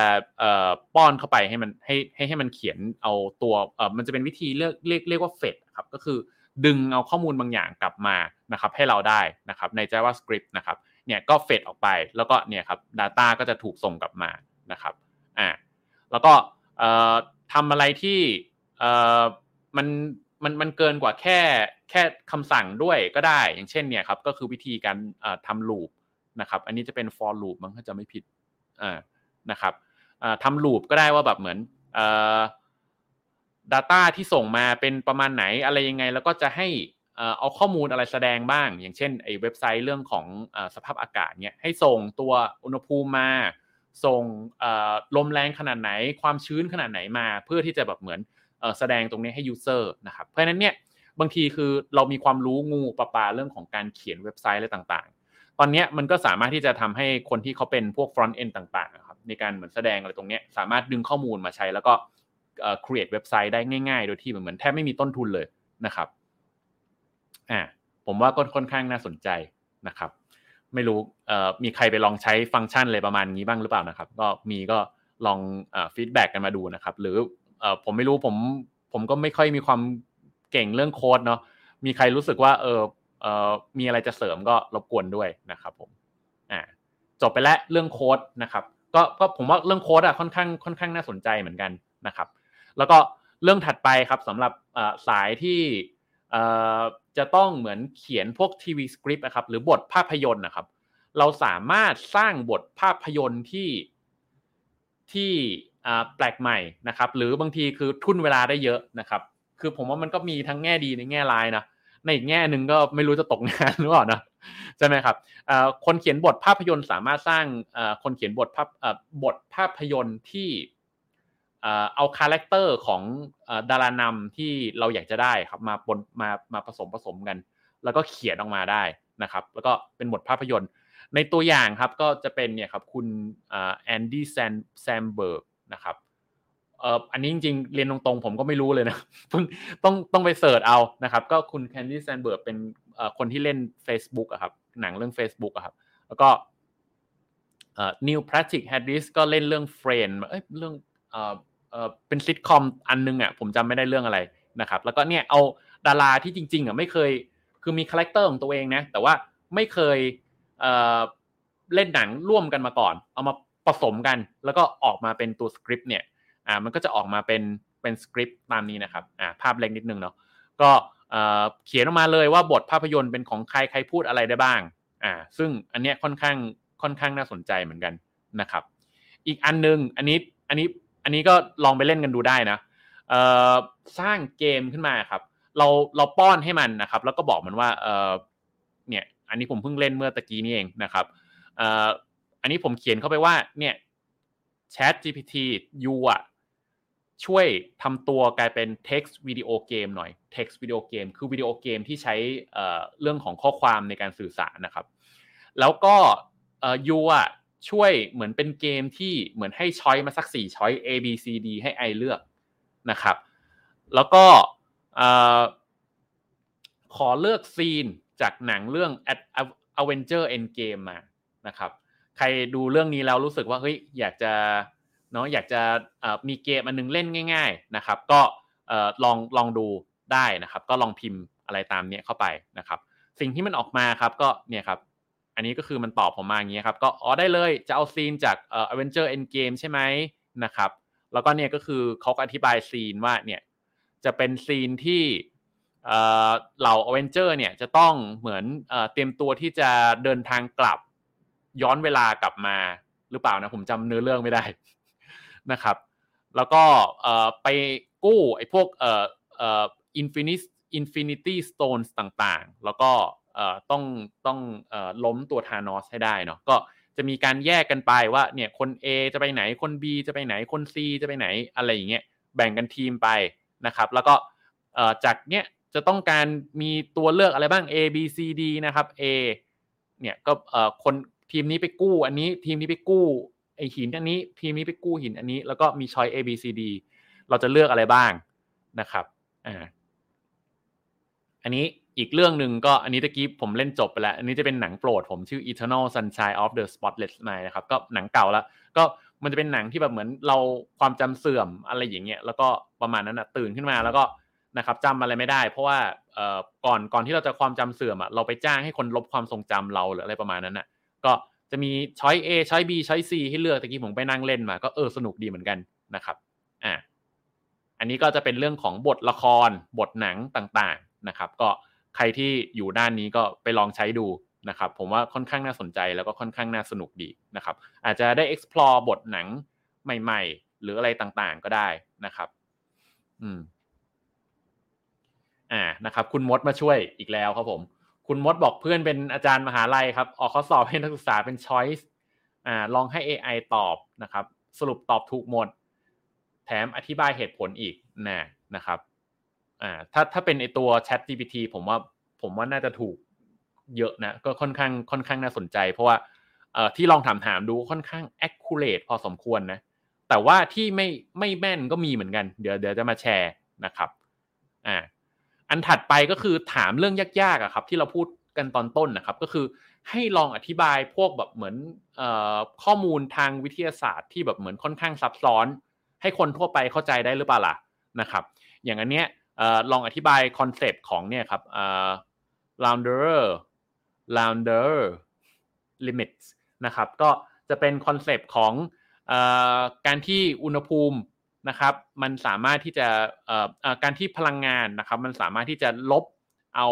ป้อนเข้าไปให้มันให้ให้ให้มันเขียนเอาตัวมันจะเป็นวิธีเรียกเรียกเรียกว่าเฟดครับก็คือ ดึงเอาข้อมูลบางอย่างกลับมานะครับให้เราได้นะครับใน JavaScript นะครับเนี่ยก็เฟดออกไปแล้วก็เนี่ยครับ Data ก็จะถูกส่งกลับมานะครับอ่าแล้วก็ทำอะไรที่มันมันมันเกินกว่าแค่แค่คำสั่งด้วยก็ได้ อย่างเช่นเนี่ยครับก็คือวิธีการทำลูปนะครับอันนี้จะเป็น for loop มั้งถ้าจะไม่ผิดอ่านะครับทำลูปก็ได้ว่าแบบเหมือน Data ที่ส่งมาเป็นประมาณไหนอะไรยังไง แล้วก็จะให้เอาข้อมูลอะไรแสดงบ้าง อย่างเช่นไอ้เว็บไซต์เรื่องของสภาพอากาศเนี่ยให้ส่งตัวอุณหภูมิมา ส่งลมแรงขนาดไหน ความชื้นขนาดไหนมา เพื่อที่จะแบบเหมือนแสดงตรงนี้ให้ยูเซอร์นะครับเพราะฉะนั้นเนี่ยบางทีคือเรามีความรู้งูปลาปลาเรื่องของการเขียนเว็บไซต์อะไรต่างๆ ตอนนี้มันก็สามารถที่จะทำให้คนที่เขาเป็นพวก front end ต่างๆครับในการเหมือนแสดงอะไรตรงนี้สามารถดึงข้อมูลมาใช้แล้วก็ create เว็บไซต์ได้ง่ายๆ โดยที่เหมือนแทบไม่มีต้นทุนเลยนะครับอ่าผมว่าก็ค่อนข้างน่าสนใจนะครับ ไม่รู้มีใครไปลองใช้ฟังก์ชันอะไรประมาณนี้บ้างหรือเปล่านะครับ ก็มีก็ลอง feedback กันมาดูนะครับ หรือผมไม่รู้ผมผมก็ไม่ค่อยมีความเก่งเรื่องโค้ดเนาะมีใครรู้สึกว่าเออเออมีอะไรจะเสริมก็รบกวนด้วยนะครับผมอ่าจบไปแล้วเรื่องโค้ดนะครับก็ก็ผมว่าเรื่องโค้ดอะค่อนข้างค่อนข้างน่าสนใจเหมือนกันนะครับ แล้วก็เรื่องถัดไปครับสำหรับสายที่จะต้องเหมือนเขียนพวกทีวีสคริปต์นะครับหรือบทภาพยนตร์นะครับ เราสามารถสร้างบทภาพยนตร์ที่ที่แปลกใหม่นะครับ หรือบางทีคือทุ่นเวลาได้เยอะนะครับ คือผมว่ามันก็มีทั้งแง่ดีในแง่ร้ายนะในอีกแง่หนึ่งก็ไม่รู้จะตกงานหรือเปล่านะใช่ไหมครับคนเขียนบทภาพยนตร์สามารถสร้างคนเขียนบทภาพบทภาพยนตร์ที่ เอา character ของดารานำที่เราอยากจะได้ครับมาปนมามาผสมผสมกัน แล้วก็เขียนออกมาได้นะครับ แล้วก็เป็นบทภาพยนตร์ ในตัวอย่างครับก็จะเป็นเนี่ยครับคุณAndy Sam Samberg นะครับเอ่ออันนี้จริงๆ เรียนตรงๆ ผมก็ไม่รู้เลยนะเพิ่งต้องต้องไป search เอานะครับ ก็คุณ Andy Samberg เป็นคนที่เล่น Facebook อะครับหนังเรื่อง Facebook อะครับ แล้วก็ Neil Patrick Harris ก็เล่นเรื่อง Friends เอ้ยเรื่อง เออเป็นซิทคอมอันนึงอะผมจำไม่ได้เรื่องอะไรนะครับ แล้วก็เนี่ยเอาดาราที่จริงๆอะไม่เคยคือมี character ของตัวเองนะแต่ว่าไม่เคยเอ่อเล่นหนังร่วมกันมาก่อน เอามาผสมกัน แล้วก็ออกมาเป็นตัวสคริปต์เนี่ยอ่ามันก็จะออกมาเป็นเป็นสคริปต์ตามนี้นะครับอ่าภาพเล็กนิดนึงเนาะก็เขียนออกมาเลยว่าบทภาพยนตร์เป็นของใครใครพูดอะไรได้บ้างอ่าซึ่งอันเนี้ยค่อนข้างค่อนข้างน่าสนใจเหมือนกันนะครับ อีกอันนึงอันนี้อันนี้ อันนี้ก็ลองไปเล่นกันดูได้นะเอ่อสร้างเกมขึ้นมาครับ เราเราป้อนให้มันนะครับ แล้วก็บอกมันว่าเออเนี่ยอันนี้ผมเพิ่งเล่นเมื่อตะกี้นี่เองนะครับเอ่ออันนี้ผมเขียนเข้าไปว่าเนี่ย Chat GPT ยูอะช่วยทำตัวกลายเป็น text video game หน่อย text video game คือวิดีโอเกมที่ใช้เเรื่องของข้อความในการสื่อสารนะครับ แล้วก็ยูอะ ช่วยเหมือนเป็นเกมที่เหมือนให้ช้อยมาสักสี่ช้อย A B C D ให้ไอเลือกนะครับ แล้วก็ขอเลือกซีนจากหนังเรื่อง Avenger Endgame มานะครับ ใครดูเรื่องนี้แล้วรู้สึกว่าเฮ้ยอยากจะเนาะอยากจะมีเกมอันนึงเล่นง่าย ๆนะครับ ก็ลองลองดูได้นะครับ ก็ลองพิมพ์อะไรตามนี้เข้าไปนะครับ สิ่งที่มันออกมาครับก็เนี่ยครับ อันนี้ก็คือมันตอบผมมาอย่างนี้ครับ ก็อ๋อได้เลยจะเอาซีนจากเอ่อ Avenger Endgame ใช่ไหมนะครับ แล้วก็เนี่ยก็คือเขาอธิบายซีนว่าเนี่ยจะเป็นซีนที่เอ่อเหล่า Avenger เนี่ยจะต้องเหมือนเอ่อเตรียมตัวที่จะเดินทางกลับย้อนเวลากลับมาหรือเปล่านะ ผมจำเนื้อเรื่องไม่ได้นะครับ แล้วก็เอ่อไปกู้ไอ้พวกเอ่อเอ่อ Infinity Infinity Stones ต่างๆ แล้วก็ ต้องต้องล้มตัวทานอสให้ได้เนาะก็จะมีการแยกกันไปว่าเนี่ยคน A จะไปไหนคน B จะไปไหนคน C จะไปไหนอะไรอย่างเงี้ยแบ่งกันทีมไปนะครับ แล้วก็จากเนี้ยจะต้องการมีตัวเลือกอะไรบ้าง A B C D นะครับ A เนี่ยก็คนทีมนี้ไปกู้ อันนี้ทีมนี้ไปกู้ไอหินอันนี้ ทีมนี้ไปกู้หินอันนี้แล้วก็มีช้อย A B C D เราจะเลือกอะไรบ้างนะครับอ่าอันนี้ อีกเรื่องหนึ่งก็อันนี้ตะกี้ผมเล่นจบไปแล้ว อันนี้จะเป็นหนังโปรดผมชื่อ Eternal Sunshine of the Spotless Mind นะครับก็หนังเก่าแล้ว ก็มันจะเป็นหนังที่แบบเหมือนเราความจำเสื่อมอะไรอย่างเงี้ยแล้วก็ประมาณนั้นนะตื่นขึ้นมาแล้วก็นะครับจำอะไรไม่ได้ เพราะว่าเอ่อก่อนก่อนที่เราจะความจำเสื่อมอะเราไปจ้างให้คนลบความทรงจำเราหรืออะไรประมาณนั้นอะก็จะมีช้อย A ช้อย B ช้อย C ให้เลือกตะกี้ผมไปนั่งเล่นมาก็เออสนุกดีเหมือนกันนะครับอ่าอันนี้ก็จะเป็นเรื่องของบทละครบทหนังต่างๆนะครับ ก็ ใครที่อยู่ด้านนี้ก็ไปลองใช้ดูนะครับผมว่าค่อนข้างน่าสนใจแล้วก็ค่อนข้างน่าสนุกดีนะครับอาจจะได้ explore บทหนังใหม่ ๆ หรืออะไรต่างๆก็ได้นะครับ อืมอ่านะครับ คุณมดมาช่วยอีกแล้วครับผม คุณมดบอกเพื่อนเป็นอาจารย์มหาลัยครับ ออกข้อสอบให้นักศึกษาเป็น choice อ่าลองให้ AI ตอบนะครับ สรุปตอบถูกหมด แถมอธิบายเหตุผลอีกนะนะครับ อ่าถ้าถ้าเป็นไอตัว Chat GPT ผมว่าผมว่าน่าจะถูกเยอะนะ ก็ค่อนข้างค่อนข้างน่าสนใจ เพราะว่าเอ่อที่ลองถามถามดูค่อนข้าง accurate พอสมควรนะ แต่ว่าที่ไม่ไม่แม่นก็มีเหมือนกัน เดี๋ยวเดี๋ยวจะมาแชร์นะครับอ่าอันถัดไปก็คือถามเรื่องยากๆอะครับ ที่เราพูดกันตอนต้นนะครับ ก็คือให้ลองอธิบายพวกแบบเหมือนออข้อมูลทางวิทยาศาสตร์ที่แบบเหมือนค่อนข้างซับซ้อน ให้คนทั่วไปเข้าใจได้หรือเปล่าล่ะนะครับ อย่างอันเนี้ย ลองอธิบาย concept ของเนี่ยครับเอ่อ Landauer Landauer Limits นะครับ ก็จะเป็น concept ของเออการที่อุณหภูมินะครับ มันสามารถที่จะการที่พลังงานนะครับ มันสามารถที่จะลบเอา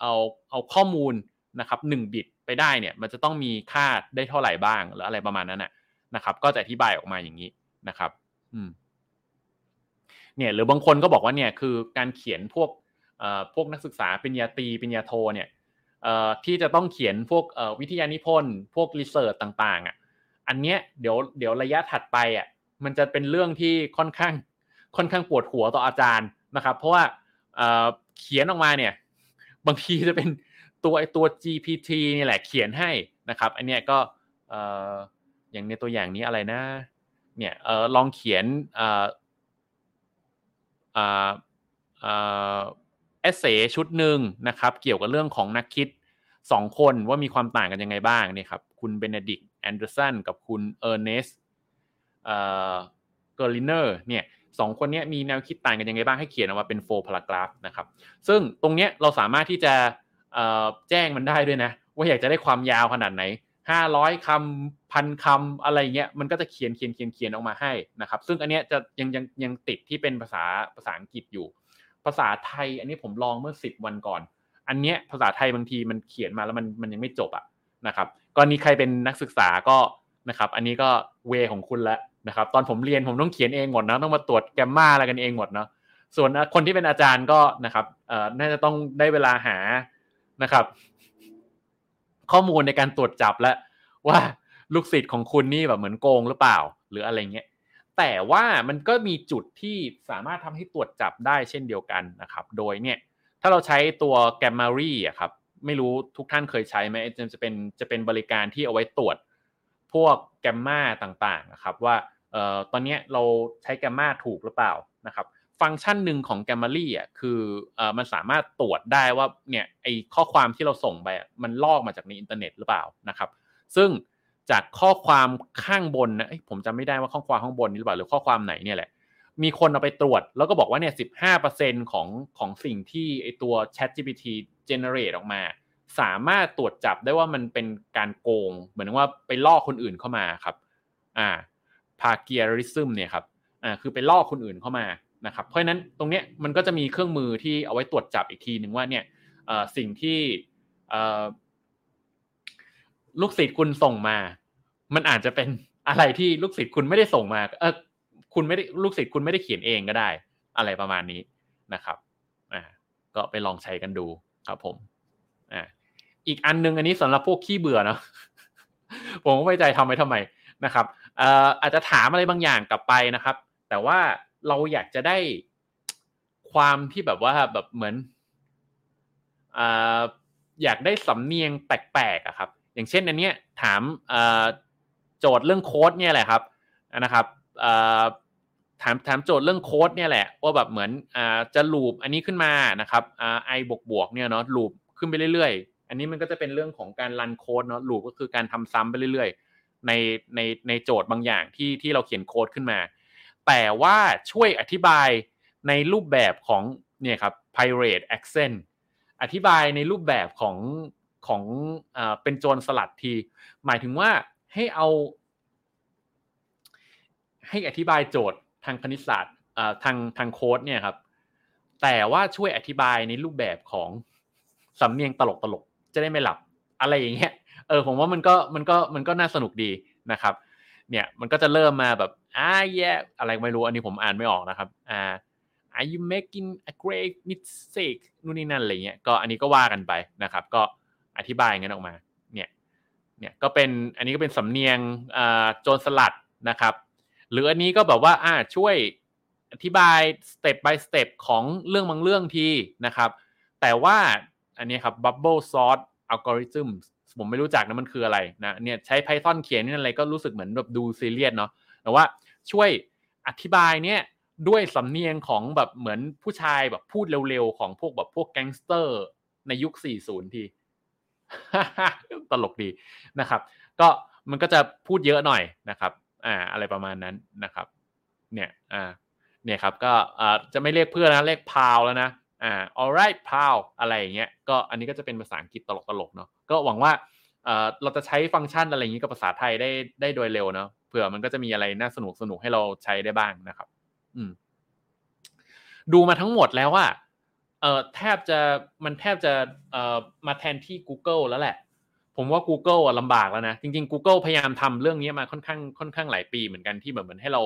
เอาเอาข้อมูลนะครับหนึ่งบิตไปได้เนี่ย มันจะต้องมีค่าได้เท่าไหร่บ้างหรืออะไรประมาณนั้นนะนะครับ ก็จะอธิบายออกมาอย่างนี้นะครับ อืม เนี่ยหรือบางคนก็บอกว่าเนี่ยคือการเขียนพวกเอ่อพวกนักศึกษาปริญญาตรีปริญญาโทเนี่ยเอ่อที่จะต้องเขียนพวกเอ่อวิทยานิพนธ์พวกรีเสิร์ชต่างๆอะอันเนี้ยเดี๋ยวเดี๋ยวระยะถัดไปอะมันจะเป็นเรื่องที่ค่อนข้างค่อนข้างปวดหัวต่ออาจารย์นะครับ เพราะว่าเอ่อเขียนออกมาเนี่ยบางทีจะเป็นตัวไอตัว GPT นี่แหละเขียนให้นะครับ อันเนี้ยก็เอ่ออย่างในตัวอย่างนี้อะไรนะเนี่ยเออลองเขียน เออเออเอ่อ essay ชุดหนึ่งนะครับ เกี่ยวกับเรื่องของนักคิดสองคนว่ามีความต่างกันยังไงบ้างเนี่ยครับ คุณ Benedict Anderson กับคุณ Ernest เอ่อ Gellner เนี่ยสองคนนี้มีแนวคิดต่างกันยังไงบ้างให้เขียนออกมาเป็น four paragraph นะครับ ซึ่งตรงเนี้ยเราสามารถที่จะเอ่อแจ้งมันได้ด้วยนะ ว่าอยากจะได้ความยาวขนาดไหน ห้าร้อยคำพันคำอะไรเงี้ยมันก็จะเขียนเขียนเขียนเขียนออกมาให้นะครับ ซึ่งอันเนี้ยจะยังยังยังติดที่เป็นภาษาภาษาอังกฤษอยู่ ภาษาไทย อันนี้ผมลองเมื่อสิบวันก่อน อันเนี้ยภาษาไทยบางทีมันเขียนมาแล้วมันมันยังไม่จบอะนะครับกรณีใครเป็นนักศึกษาก็นะครับ อันนี้ก็เวของคุณล้วนะครับ ตอนผมเรียนผมต้องเขียนเองหมดนะต้องมาตรวจแกมมาอะไรกันเองหมดเนาะส่วนคนที่เป็นอาจารย์ก็นะครับเอ่อน่าจะต้องได้เวลาหานะครับ ข้อมูลในการตรวจจับและว่าลูกศิษย์ของคุณนี่แบบเหมือนโกงหรือเปล่า หรืออะไรเงี้ยแต่ว่ามันก็มีจุดที่สามารถทำให้ตรวจจับได้เช่นเดียวกันนะครับ โดยเนี่ยถ้าเราใช้ตัว g a m m a r y อะครับไม่รู้ทุกท่านเคยใช้ไหมจะเป็นจะเป็นบริการที่เอาไว้ตรวจ พวกแกมมาต่างๆนะครับว่าเอ่อตอนนี้เราใช้แกมมาถูกหรือเปล่านะครับ ฟังก์ชันหนึ่งของ g a m m a r y อะคือเอ่อมันสามารถตรวจได้ว่าเนี่ยไอข้อความที่เราส่งไปมันลอกมาจากในอินเทอร์เน็ตหรือเปล่านะครับ ซึ่งจากข้อความข้างบนนะผมจำไม่ได้ว่าข้อความข้างบนนี้หรือเปล่าหรือข้อความไหนเนี่ยแหละ มีคนเอาไปตรวจ แล้วก็บอกว่าเนี่ยสิบห้าเปอร์เซ็นของของสิ่งที่ไอตัว Chat GPT generate ออกมา สามารถตรวจจับได้ว่ามันเป็นการโกง เหมือนว่าไปล่อคนอื่นเข้ามาครับ อ่า plagiarism เนี่ยครับ อ่าคือไปล่อคนอื่นเข้ามา นะครับเพราะฉะนั้นตรงเนี้ยมันก็จะมีเครื่องมือที่เอาไว้ตรวจจับอีกทีหนึ่งว่าเนี่ยสิ่งที่ลูกศิษย์คุณส่งมา มันอาจจะเป็นอะไรที่ลูกศิษย์คุณไม่ได้ส่งมา เออคุณไม่ได้ลูกศิษย์คุณไม่ได้เขียนเองก็ได้ อะไรประมาณนี้นะครับอ่าก็ไปลองใช้กันดูครับผมอ่าอีกอันนึงอันนี้สำหรับพวกขี้เบื่อเนาะผมก็ไม่ใจทำไว้ทำไมนะครับเอ่ออาจจะถามอะไรบางอย่างกลับไปนะครับ แต่ว่า เราอยากจะได้ความที่แบบว่าแบบเหมือนอ่าอยากได้สำเนียงแปลกๆอะครับ อย่างเช่นอันเนี้ยถามโจทย์เรื่องโค้ดเนี่ยแหละครับนะครับถามถามโจทย์เรื่องโค้ดเนี่ยแหละว่าแบบเหมือนจะลูปอันนี้ขึ้นมานะครับไอบวกบวกเนี่ยเนาะลูปขึ้นไปเรื่อยๆ อันนี้มันก็จะเป็นเรื่องของการรันโค้ดเนาะลูปก็คือการทำซ้ำไปเรื่อยๆ ในในในโจทย์บางอย่างที่ที่เราเขียนโค้ดขึ้นมา แต่ว่าช่วยอธิบายในรูปแบบของเนี่ยครับ pirate accent อธิบายในรูปแบบของของอเป็นโจรสลัดที หมายถึงว่าให้เอา ให้อธิบายโจทย์ทางคณิตศาสตร์ทางทางโค้ดเนี่ยครับ แต่ว่าช่วยอธิบายในรูปแบบของสำเนียงตลกตลกจะได้ไม่หลับอะไรอย่างเงี้ยเออผมว่ามันก็มันก็มันก็น่าสนุกดีนะครับ เนี่ยมันก็จะเริ่มมาแบบ อ่าแย่อะไรไม่รู้อันนี้ผมอ่านไม่ออกนะครับอ่า are you making a great mistake นู่นนี่นั่นอะไรเงี้ยก็อันนี้ก็ว่ากันไปนะครับ ก็อธิบายงั้นออกมาเนี่ยเนี่ยก็เป็นอันนี้ก็เป็นสำเนียงอ่าโจรสลัดนะครับ หรืออันนี้ก็แบบว่าอ่าช่วยอธิบายสเต็ป by สเต็ปของเรื่องบางเรื่องทีนะครับ แต่ว่าอันนี้ครับ bubble sort algorithm ผมไม่รู้จักนะมันคืออะไรนะเนี่ยใช้ Python เขียนนี่อะไรก็รู้สึกเหมือนแบบดูซีเรียสเนาะแต่ว่า ช่วยอธิบายเนี่ยด้วยสำเนียงของแบบเหมือนผู้ชายแบบพูดเร็วๆ ของพวกแบบพวกแก๊งสเตอร์ ในยุค 40 ที ตลกดีนะครับ ก็มันก็จะพูดเยอะหน่อยนะครับ อ่า อะไรประมาณนั้นนะครับ เนี่ย อ่า เนี่ยครับ ก็อ่าจะไม่เรียกเพื่อนนะ เรียกพาวแล้วนะ อ่า alright พาวอะไรอย่างเงี้ย ก็อันนี้ก็จะเป็นภาษาอังกฤษตลกๆเนาะ ก็หวังว่าเอ่อเราจะใช้ฟังก์ชันอะไรอย่างนี้กับภาษาไทยได้ได้โดยเร็วเนาะ ผื่อมันก็จะมีอะไรน่าสนุกสนุกให้เราใช้ได้บ้างนะครับ อืม ดูมาทั้งหมดแล้วว่า เอ่อแทบจะมันแทบจะเอ่อมาแทนที่ Google แล้วแหละ ผมว่า Google อะลำบากแล้วนะ จริง ๆ Google พยายามทำเรื่องนี้มาค่อนข้างค่อนข้างหลายปีเหมือนกันที่แบบเหมือนให้เรา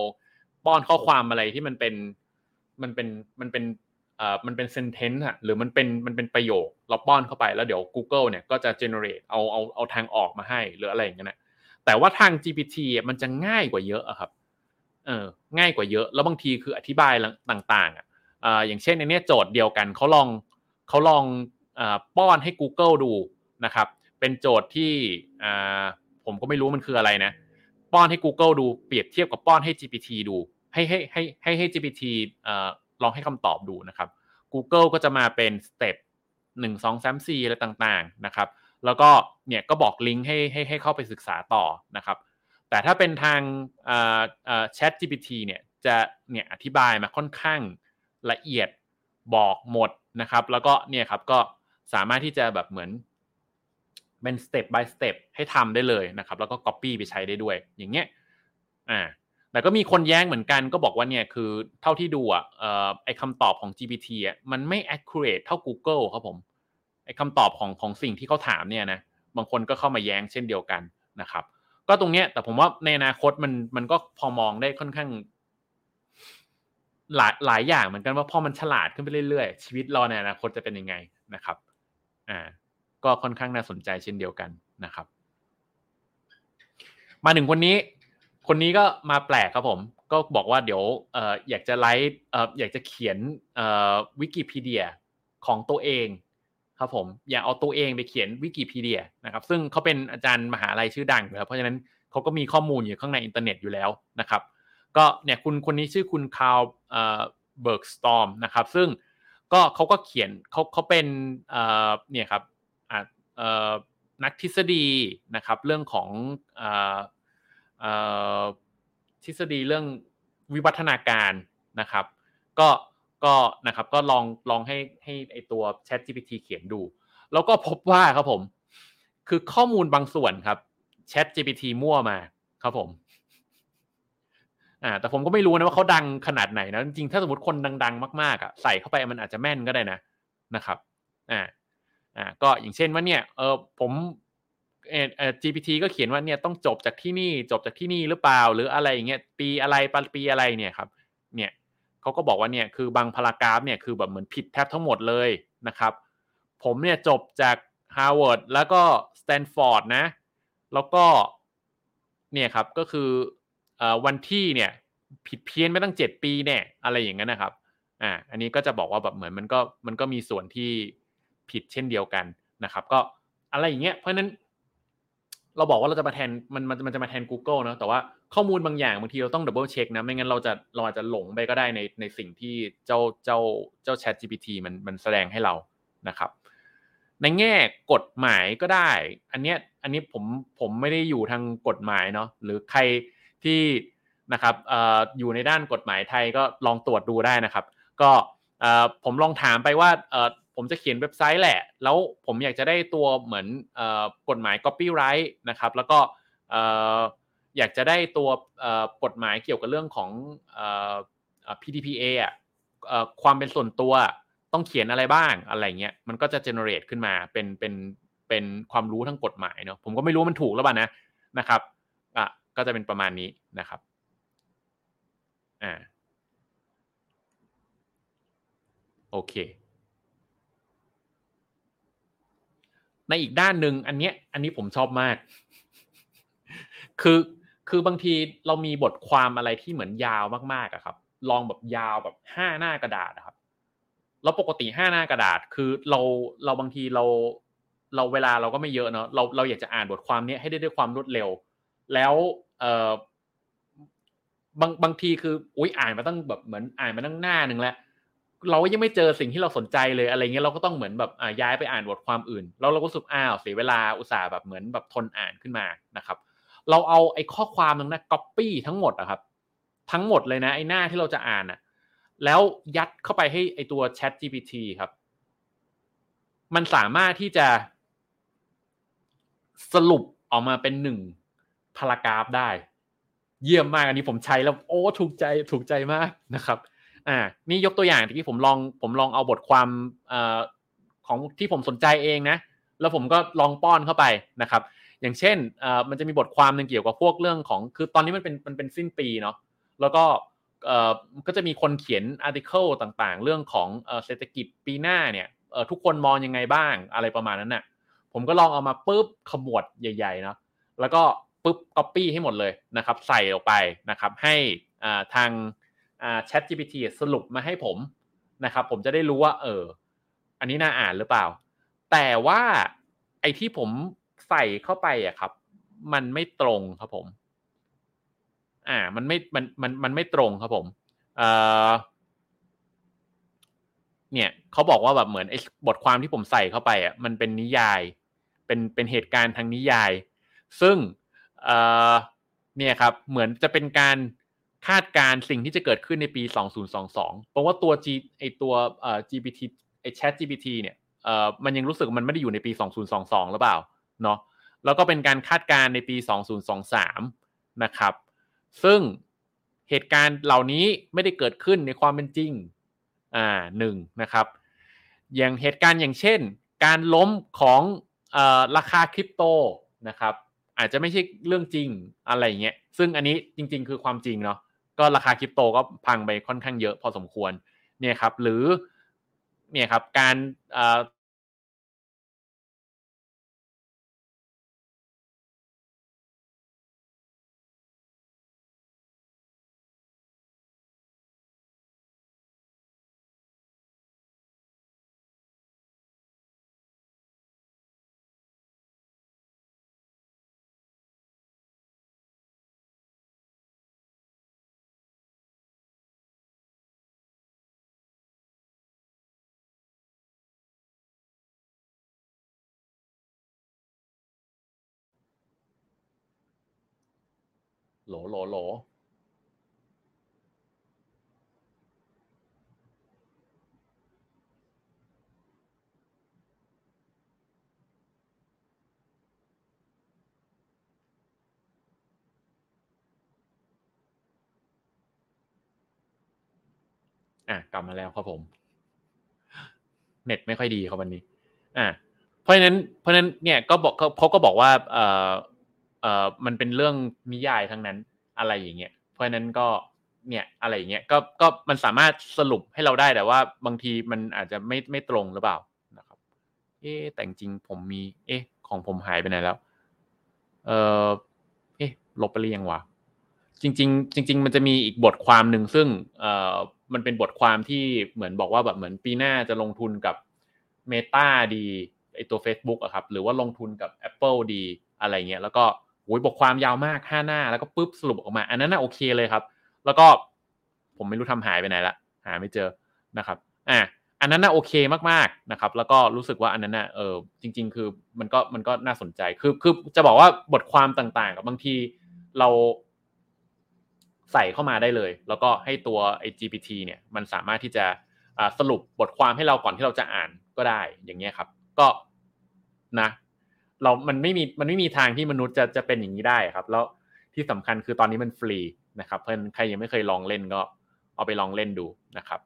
ป้อนข้อความอะไรที่มันเป็นมันเป็นมันเป็นเอ่อมันเป็น sentence อะหรือมันเป็นมันเป็นประโยค เราป้อนเข้าไปแล้วเดี๋ยว Google เนี่ยก็จะ generate เอาเอาเอาทางออกมาให้หรืออะไรอย่างเงี้ยนะ แต่ว่าทาง GPT มันจะง่ายกว่าเยอะอะครับเออง่ายกว่าเยอะ แล้วบางทีคืออธิบายต่างๆอะอย่างเช่นในนี้โจทย์เดียวกันเขาลองเขาลองอป้อนให้ Google ดูนะครับ เป็นโจทย์ที่ผมก็ไม่รู้มันคืออะไรนะ ป้อนให้ Google ดูเปรียบเทียบกับป้อนให้ GPT ดู ให้ให้ให้ให้ให้ GPT ลองให้คำตอบดูนะครับ Google ก็จะมาเป็นสเต็ปหนึ่งสองสามสี่อะไรต่างๆนะครับ แล้วก็เนี่ยก็บอกลิงก์ให้ให้ให้เข้าไปศึกษาต่อนะครับ แต่ถ้าเป็นทาง Chat GPT เนี่ยจะเนี่ยอธิบายมาค่อนข้างละเอียดบอกหมดนะครับ แล้วก็เนี่ยครับก็สามารถที่จะแบบเหมือนเป็นสเต็ป by สเต็ปให้ทำได้เลยนะครับ แล้วก็ copy ไปใช้ได้ด้วย อย่างเงี้ยอ่าแต่ก็มีคนแย้งเหมือนกันก็บอกว่าเนี่ยคือเท่าที่ดูอะไอคำตอบของ GPT อะมันไม่ accurate เท่า Google ครับผม คำตอบของของสิ่งที่เขาถามเนี่ยนะบางคนก็เข้ามาแย้งเช่นเดียวกันนะครับ ก็ตรงเนี้ยแต่ผมว่าในอนาคตมันมันก็พอมองได้ค่อนข้าง หลายหลายอย่างเหมือนกันว่าพอมันฉลาดขึ้นไปเรื่อยๆชีวิตเราในอนาคตจะเป็นยังไงนะครับ อ่า ก็ค่อนข้างน่าสนใจเช่นเดียวกันนะครับ มาถึงคนนี้ คนนี้ก็มาแปลกครับผม ก็บอกว่าเดี๋ยวเอออยากจะไลฟ์เอออยากจะเขียนอ่อวิกิพีเดียของตัวเอง ครับผมอย่าเอาตัวเองไปเขียนวิกิพีเดียนะครับซึ่งเขาเป็นอาจารย์มหาลัยชื่อดังอยู่แล้วเพราะฉะนั้นเขาก็มีข้อมูลอยู่ข้างในอินเทอร์เน็ตอยู่แล้วนะครับก็เนี่ยคุณคนนี้ชื่อคุณ Carl Bergstrom นะครับซึ่งก็เขาก็เขียนเขาเขาเป็นเนี่ยครับนักทฤษฎีนะครับเรื่องของทฤษฎีเรื่องวิวัฒนาการนะครับ ก็ ก็นะครับก็ลองลองให้ให้ไอตัว Chat GPT เขียนดู แล้วก็พบว่าครับผม คือข้อมูลบางส่วนครับ Chat GPT มั่วมาครับผมอ่าแต่ผมก็ไม่รู้นะว่าเขาดังขนาดไหนนะจริงๆถ้าสมมติคนดัง ๆ มากๆอะใส่เข้าไปมันอาจจะแม่นก็ได้นะนะครับอ่าอ่าก็อย่างเช่นว่าเนี่ยเออผมเออ GPT ก็เขียนว่าเนี่ยต้องจบจากที่นี่จบจากที่นี่หรือเปล่า หรืออะไรอย่างเงี้ยปีอะไรปีอะไรเนี่ยครับ เขาก็บอกว่าเนี่ยคือบางพารากราฟเนี่ยคือแบบเหมือนผิดแทบทั้งหมดเลยนะครับ ผมเนี่ยจบจาก Harvard แล้วก็ Stanford นะ แล้วก็เนี่ยครับก็คือวันที่เนี่ยผิดเพี้ยนไม่ตั้งเจ็ดปีเนี่ยอะไรอย่างนั้นนะครับอ่าอันนี้ก็จะบอกว่าแบบเหมือนมันก็มันก็มีส่วนที่ผิดเช่นเดียวกันนะครับ ก็อะไรอย่างเงี้ยเพราะนั้น เราบอกว่าเราจะมาแทนมันมันมันจะมาแทน Google นะแต่ว่าข้อมูลบางอย่างบางทีเราต้อง double check นะไม่งั้นเราจะเราอาจจะหลงไปก็ได้ในในสิ่งที่เจ้าเจ้าเจ้า Chat GPT มันมันแสดงให้เรานะครับ ในแง่กฎหมายก็ได้ อันเนี้ยอันนี้ผมผมไม่ได้อยู่ทางกฎหมายเนาะหรือใครที่นะครับออยู่ในด้านกฎหมายไทยก็ลองตรวจดูได้นะครับ ก็ผมลองถามไปว่า ผมจะเขียนเว็บไซต์แหละ แล้วผมอยากจะได้ตัวเหมือนกฎหมาย copyright นะครับ แล้วก็อยากจะได้ตัวกฎหมายเกี่ยวกับเรื่องของ PDPA อะความเป็นส่วนตัวต้องเขียนอะไรบ้างอะไรเงี้ยมันก็จะ generate ขึ้นมาเป็นเป็นเป็นความรู้ทั้งกฎหมายเนาะผมก็ไม่รู้มันถูกหรือเปล่านะนะครับอะก็จะเป็นประมาณนี้นะครับอ่าโอเค ในอีกด้านหนึ่งอันเนี้ย อันนี้ผมชอบมาก คือคือบางทีเรามีบทความอะไรที่เหมือนยาวมากๆอะครับ ลองแบบยาวแบบห้าหน้ากระดาษครับเราปกติห้าหน้ากระดาษ คือเราเราบางทีเรา เราเวลาเราก็ไม่เยอะเนาะเราเราอยากจะอ่านบทความนี้ให้ได้ด้วยความรวดเร็ว แล้วเออบางบางทีคืออุ้ยอ่านมาตั้งแบบเหมือนอ่านมาตั้งหน้าหนึ่งแล้ว เรายังไม่เจอสิ่งที่เราสนใจเลยอะไรเงี้ยเราก็ต้องเหมือนแบบย้ายไปอ่านบทความอื่น แล้วเราก็รู้สึกอ้าวเสียเวลาอุตส่าห์แบบเหมือนแบบทนอ่านขึ้นมานะครับ เราเอาไอ้ข้อความนั้นนะก๊อปปี้ทั้งหมดอะครับ ทั้งหมดเลยนะไอ้หน้าที่เราจะอ่านอะแล้วยัดเข้าไปให้ไอ้ตัว Chat GPT ครับ มันสามารถที่จะ สรุปออกมาเป็นหนึ่งพารากราฟได้ เยี่ยมมากอันนี้ผมใช้แล้ว โอ้ถูกใจถูกใจมากนะครับ อ่านี่ยกตัวอย่างที่ผมลองผมลองเอาบทความอของที่ผมสนใจเองนะ แล้วผมก็ลองป้อนเข้าไปนะครับ อย่างเช่นมันจะมีบทความหนึ่งเกี่ยวกับพวกเรื่องของคือตอนนี้มันเป็นมันเป็นสิ้นปีเนาะแล้วก็ก็จะมีคนเขียนอาร์ติเคิลต่างๆ เรื่องของเศรษฐกิจปีหน้าเนี่ยทุกคนมองยังไงบ้างอะไรประมาณนั้นน่ะผมก็ลองเอามาปุ๊บขมวดใหญ่ๆเนาะแล้วก็ปุ๊บก๊อปปี้ให้หมดเลยนะครับ ใส่ออกไปนะครับ ให้ทาง Chat GPT สรุปมาให้ผมนะครับ ผมจะได้รู้ว่า เออ อันนี้น่าอ่านหรือเปล่า แต่ว่าไอ้ที่ผมใส่เข้าไปอะครับ มันไม่ตรงครับผม อ่า มันไม่มันมันมันไม่ตรงครับผมเอ่อเนี่ยเขาบอกว่าแบบเหมือนไอ้บทความที่ผมใส่เข้าไปอะมันเป็นนิยาย เป็นเป็นเหตุการณ์ทางนิยาย ซึ่งเอ่อเนี่ยครับ เหมือนจะเป็นการ คาดการสิ่งที่จะเกิดขึ้นในปี 2022 เพราะว่าตัว G ไอตัวเอ่อ GPT ไอ Chat GPT เนี่ยเอ่อมันยังรู้สึกมันไม่ได้อยู่ในปี 2022 หรือเปล่าเนาะแล้วก็เป็นการคาดการในปี 2023 นะครับ ซึ่งเหตุการณ์เหล่านี้ไม่ได้เกิดขึ้นในความเป็นจริงอ่าหนึ่งนะครับ อย่างเหตุการณ์อย่างเช่น การล้มของอราคาคริปโตนะครับ อาจจะไม่ใช่เรื่องจริงอะไรเงี้ยซึ่งอันนี้จริง ๆ คือความจริงเนาะ ก็ราคาคริปโตก็พังไปค่อนข้างเยอะพอสมควรเนี่ยครับหรือเนี่ยครับการ โหลโหลโหลอะกลับมาแล้วครับผม เน็ตไม่ค่อยดีครับวันนี้ อะเพราะฉะนั้นเพราะฉะนั้นเนี่ยก็บอกเขาก็บอกว่าเอ่อ เอ่อมันเป็นเรื่องนิยายทั้งนั้นอะไรอย่างเงี้ยเพราะฉะนั้นก็เนี่ยอะไรอย่างเงี้ยก็ก็มันสามารถสรุปให้เราได้แต่ว่า บางทีมันอาจจะไม่ไม่ตรงหรือเปล่านะครับ เอ๊แต่จริงผมมี เอ๊ของผมหายไปไหนแล้ว เออเอ๊ลบไปหรือยังวะจริง ๆ จริง ๆ มันจะมีอีกบทความหนึ่งซึ่งเอ่อมันเป็นบทความที่เหมือนบอกว่าแบบเหมือนปีหน้าจะลงทุนกับ Meta ดีไอตัว Facebook อะครับ หรือว่าลงทุนกับ Apple ดีอะไรเงี้ยแล้วก็ อ้ยบทความยาวมากห้าหน้า แล้วก็ปุ๊บสรุปออกมา อันนั้นน่ะโอเคเลยครับ แล้วก็ผมไม่รู้ทำหายไปไหนละหาไม่เจอนะครับอะอันนั้นน่ะโอเคมากๆนะครับ แล้วก็รู้สึกว่าอันนั้นน่ะเออจริง ๆ คือมันก็มันก็น่าสนใจคือคือจะบอกว่าบทความต่างๆกับบางทีเราใส่เข้ามาได้เลย แล้วก็ให้ตัวไอ้ GPT เนี่ยมันสามารถที่จะสรุปบทความให้เราก่อนที่เราจะอ่านก็ได้อย่างเงี้ยครับ ก็นะ เรามันไม่มีมันไม่มีทางที่มนุษย์จะจะเป็นอย่างนี้ได้ครับ แล้วที่สำคัญคือตอนนี้มันฟรีนะครับเพื่อนใครยังไม่เคยลองเล่นก็เอาไปลองเล่นดูนะครับ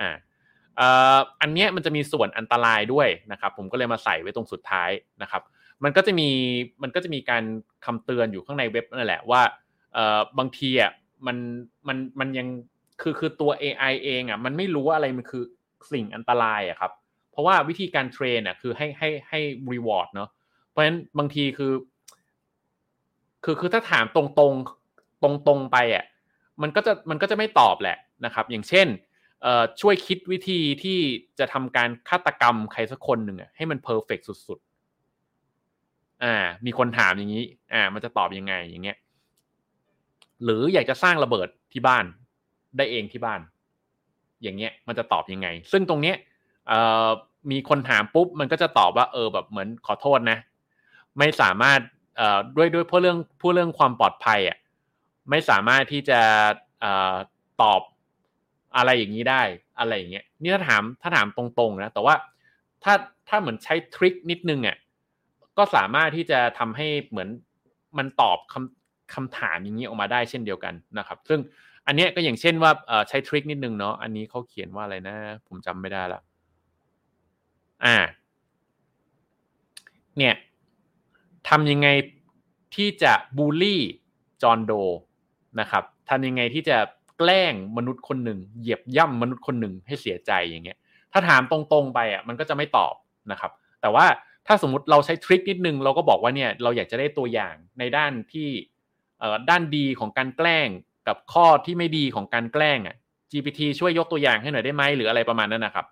อ่าอันนี้มันจะมีส่วนอันตรายด้วยนะครับ ผมก็เลยมาใส่ไว้ตรงสุดท้ายนะครับ มันก็จะมีมันก็จะมีการคำเตือนอยู่ข้างในเว็บนั่นแหละว่าอ่อบางทีอะมันมันมันยังคือคือตัว AI เองอะมันไม่รู้ว่าอะไรมันคือสิ่งอันตรายอะครับ เพราะว่าวิธีการ train อะคือให้ให้ให้ reward เนาะ เพราะฉะนั้นบางทีคือ คือคือถ้าถามตรงตรงตรงตรงไปอะมันก็จะมันก็จะไม่ตอบแหละนะครับ อย่างเช่นช่วยคิดวิธีที่จะทำการฆาตกรรมใครสักคนหนึ่งให้มัน perfect สุดๆ อ่า มีคนถามอย่างนี้ อ่า มันจะตอบยังไงอย่างเงี้ย หรืออยากจะสร้างระเบิดที่บ้านได้เองที่บ้าน อย่างเงี้ย มันจะตอบยังไง ซึ่งตรงเนี้ยมีคนถามปุ๊บ มันก็จะตอบว่า เออแบบเหมือนขอโทษนะ ไม่สามารถเอ่อด้วยด้วยเพราะเรื่องผู้เรื่องความปลอดภัยอะไม่สามารถที่จะเอ่อตอบอะไรอย่างนี้ได้อะไรอย่างเงี้ยนี่ถ้าถามถ้าถามตรงๆนะแต่ว่าถ้าถ้าเหมือนใช้ทริคนิดนึงอะก็สามารถที่จะทำให้เหมือนมันตอบคำคำถามอย่างนี้ออกมาได้เช่นเดียวกันนะครับ ซึ่งอันนี้ก็อย่างเช่นว่าใช้ทริคนิดนึงเนาะอันนี้เขาเขียนว่าอะไรนะ ผมจำไม่ได้ละอ่า เนี่ย ทำยังไงที่จะบูลลี่จอนโดนะครับทำยังไงที่จะแกล้งมนุษย์คนหนึ่งเหยียบย่ำมนุษย์คนหนึ่งให้เสียใจอย่างเงี้ย ถ้าถามตรงๆไปอะมันก็จะไม่ตอบนะครับ แต่ว่าถ้าสมมติเราใช้ทริคนิดนึงเราก็บอกว่าเนี่ยเราอยากจะได้ตัวอย่างในด้านที่ด้านดีของการแกล้งกับข้อที่ไม่ดีของการแกล้งอะ GPT ช่วยยกตัวอย่างให้หน่อยได้ไหมหรืออะไรประมาณนั้นนะครับ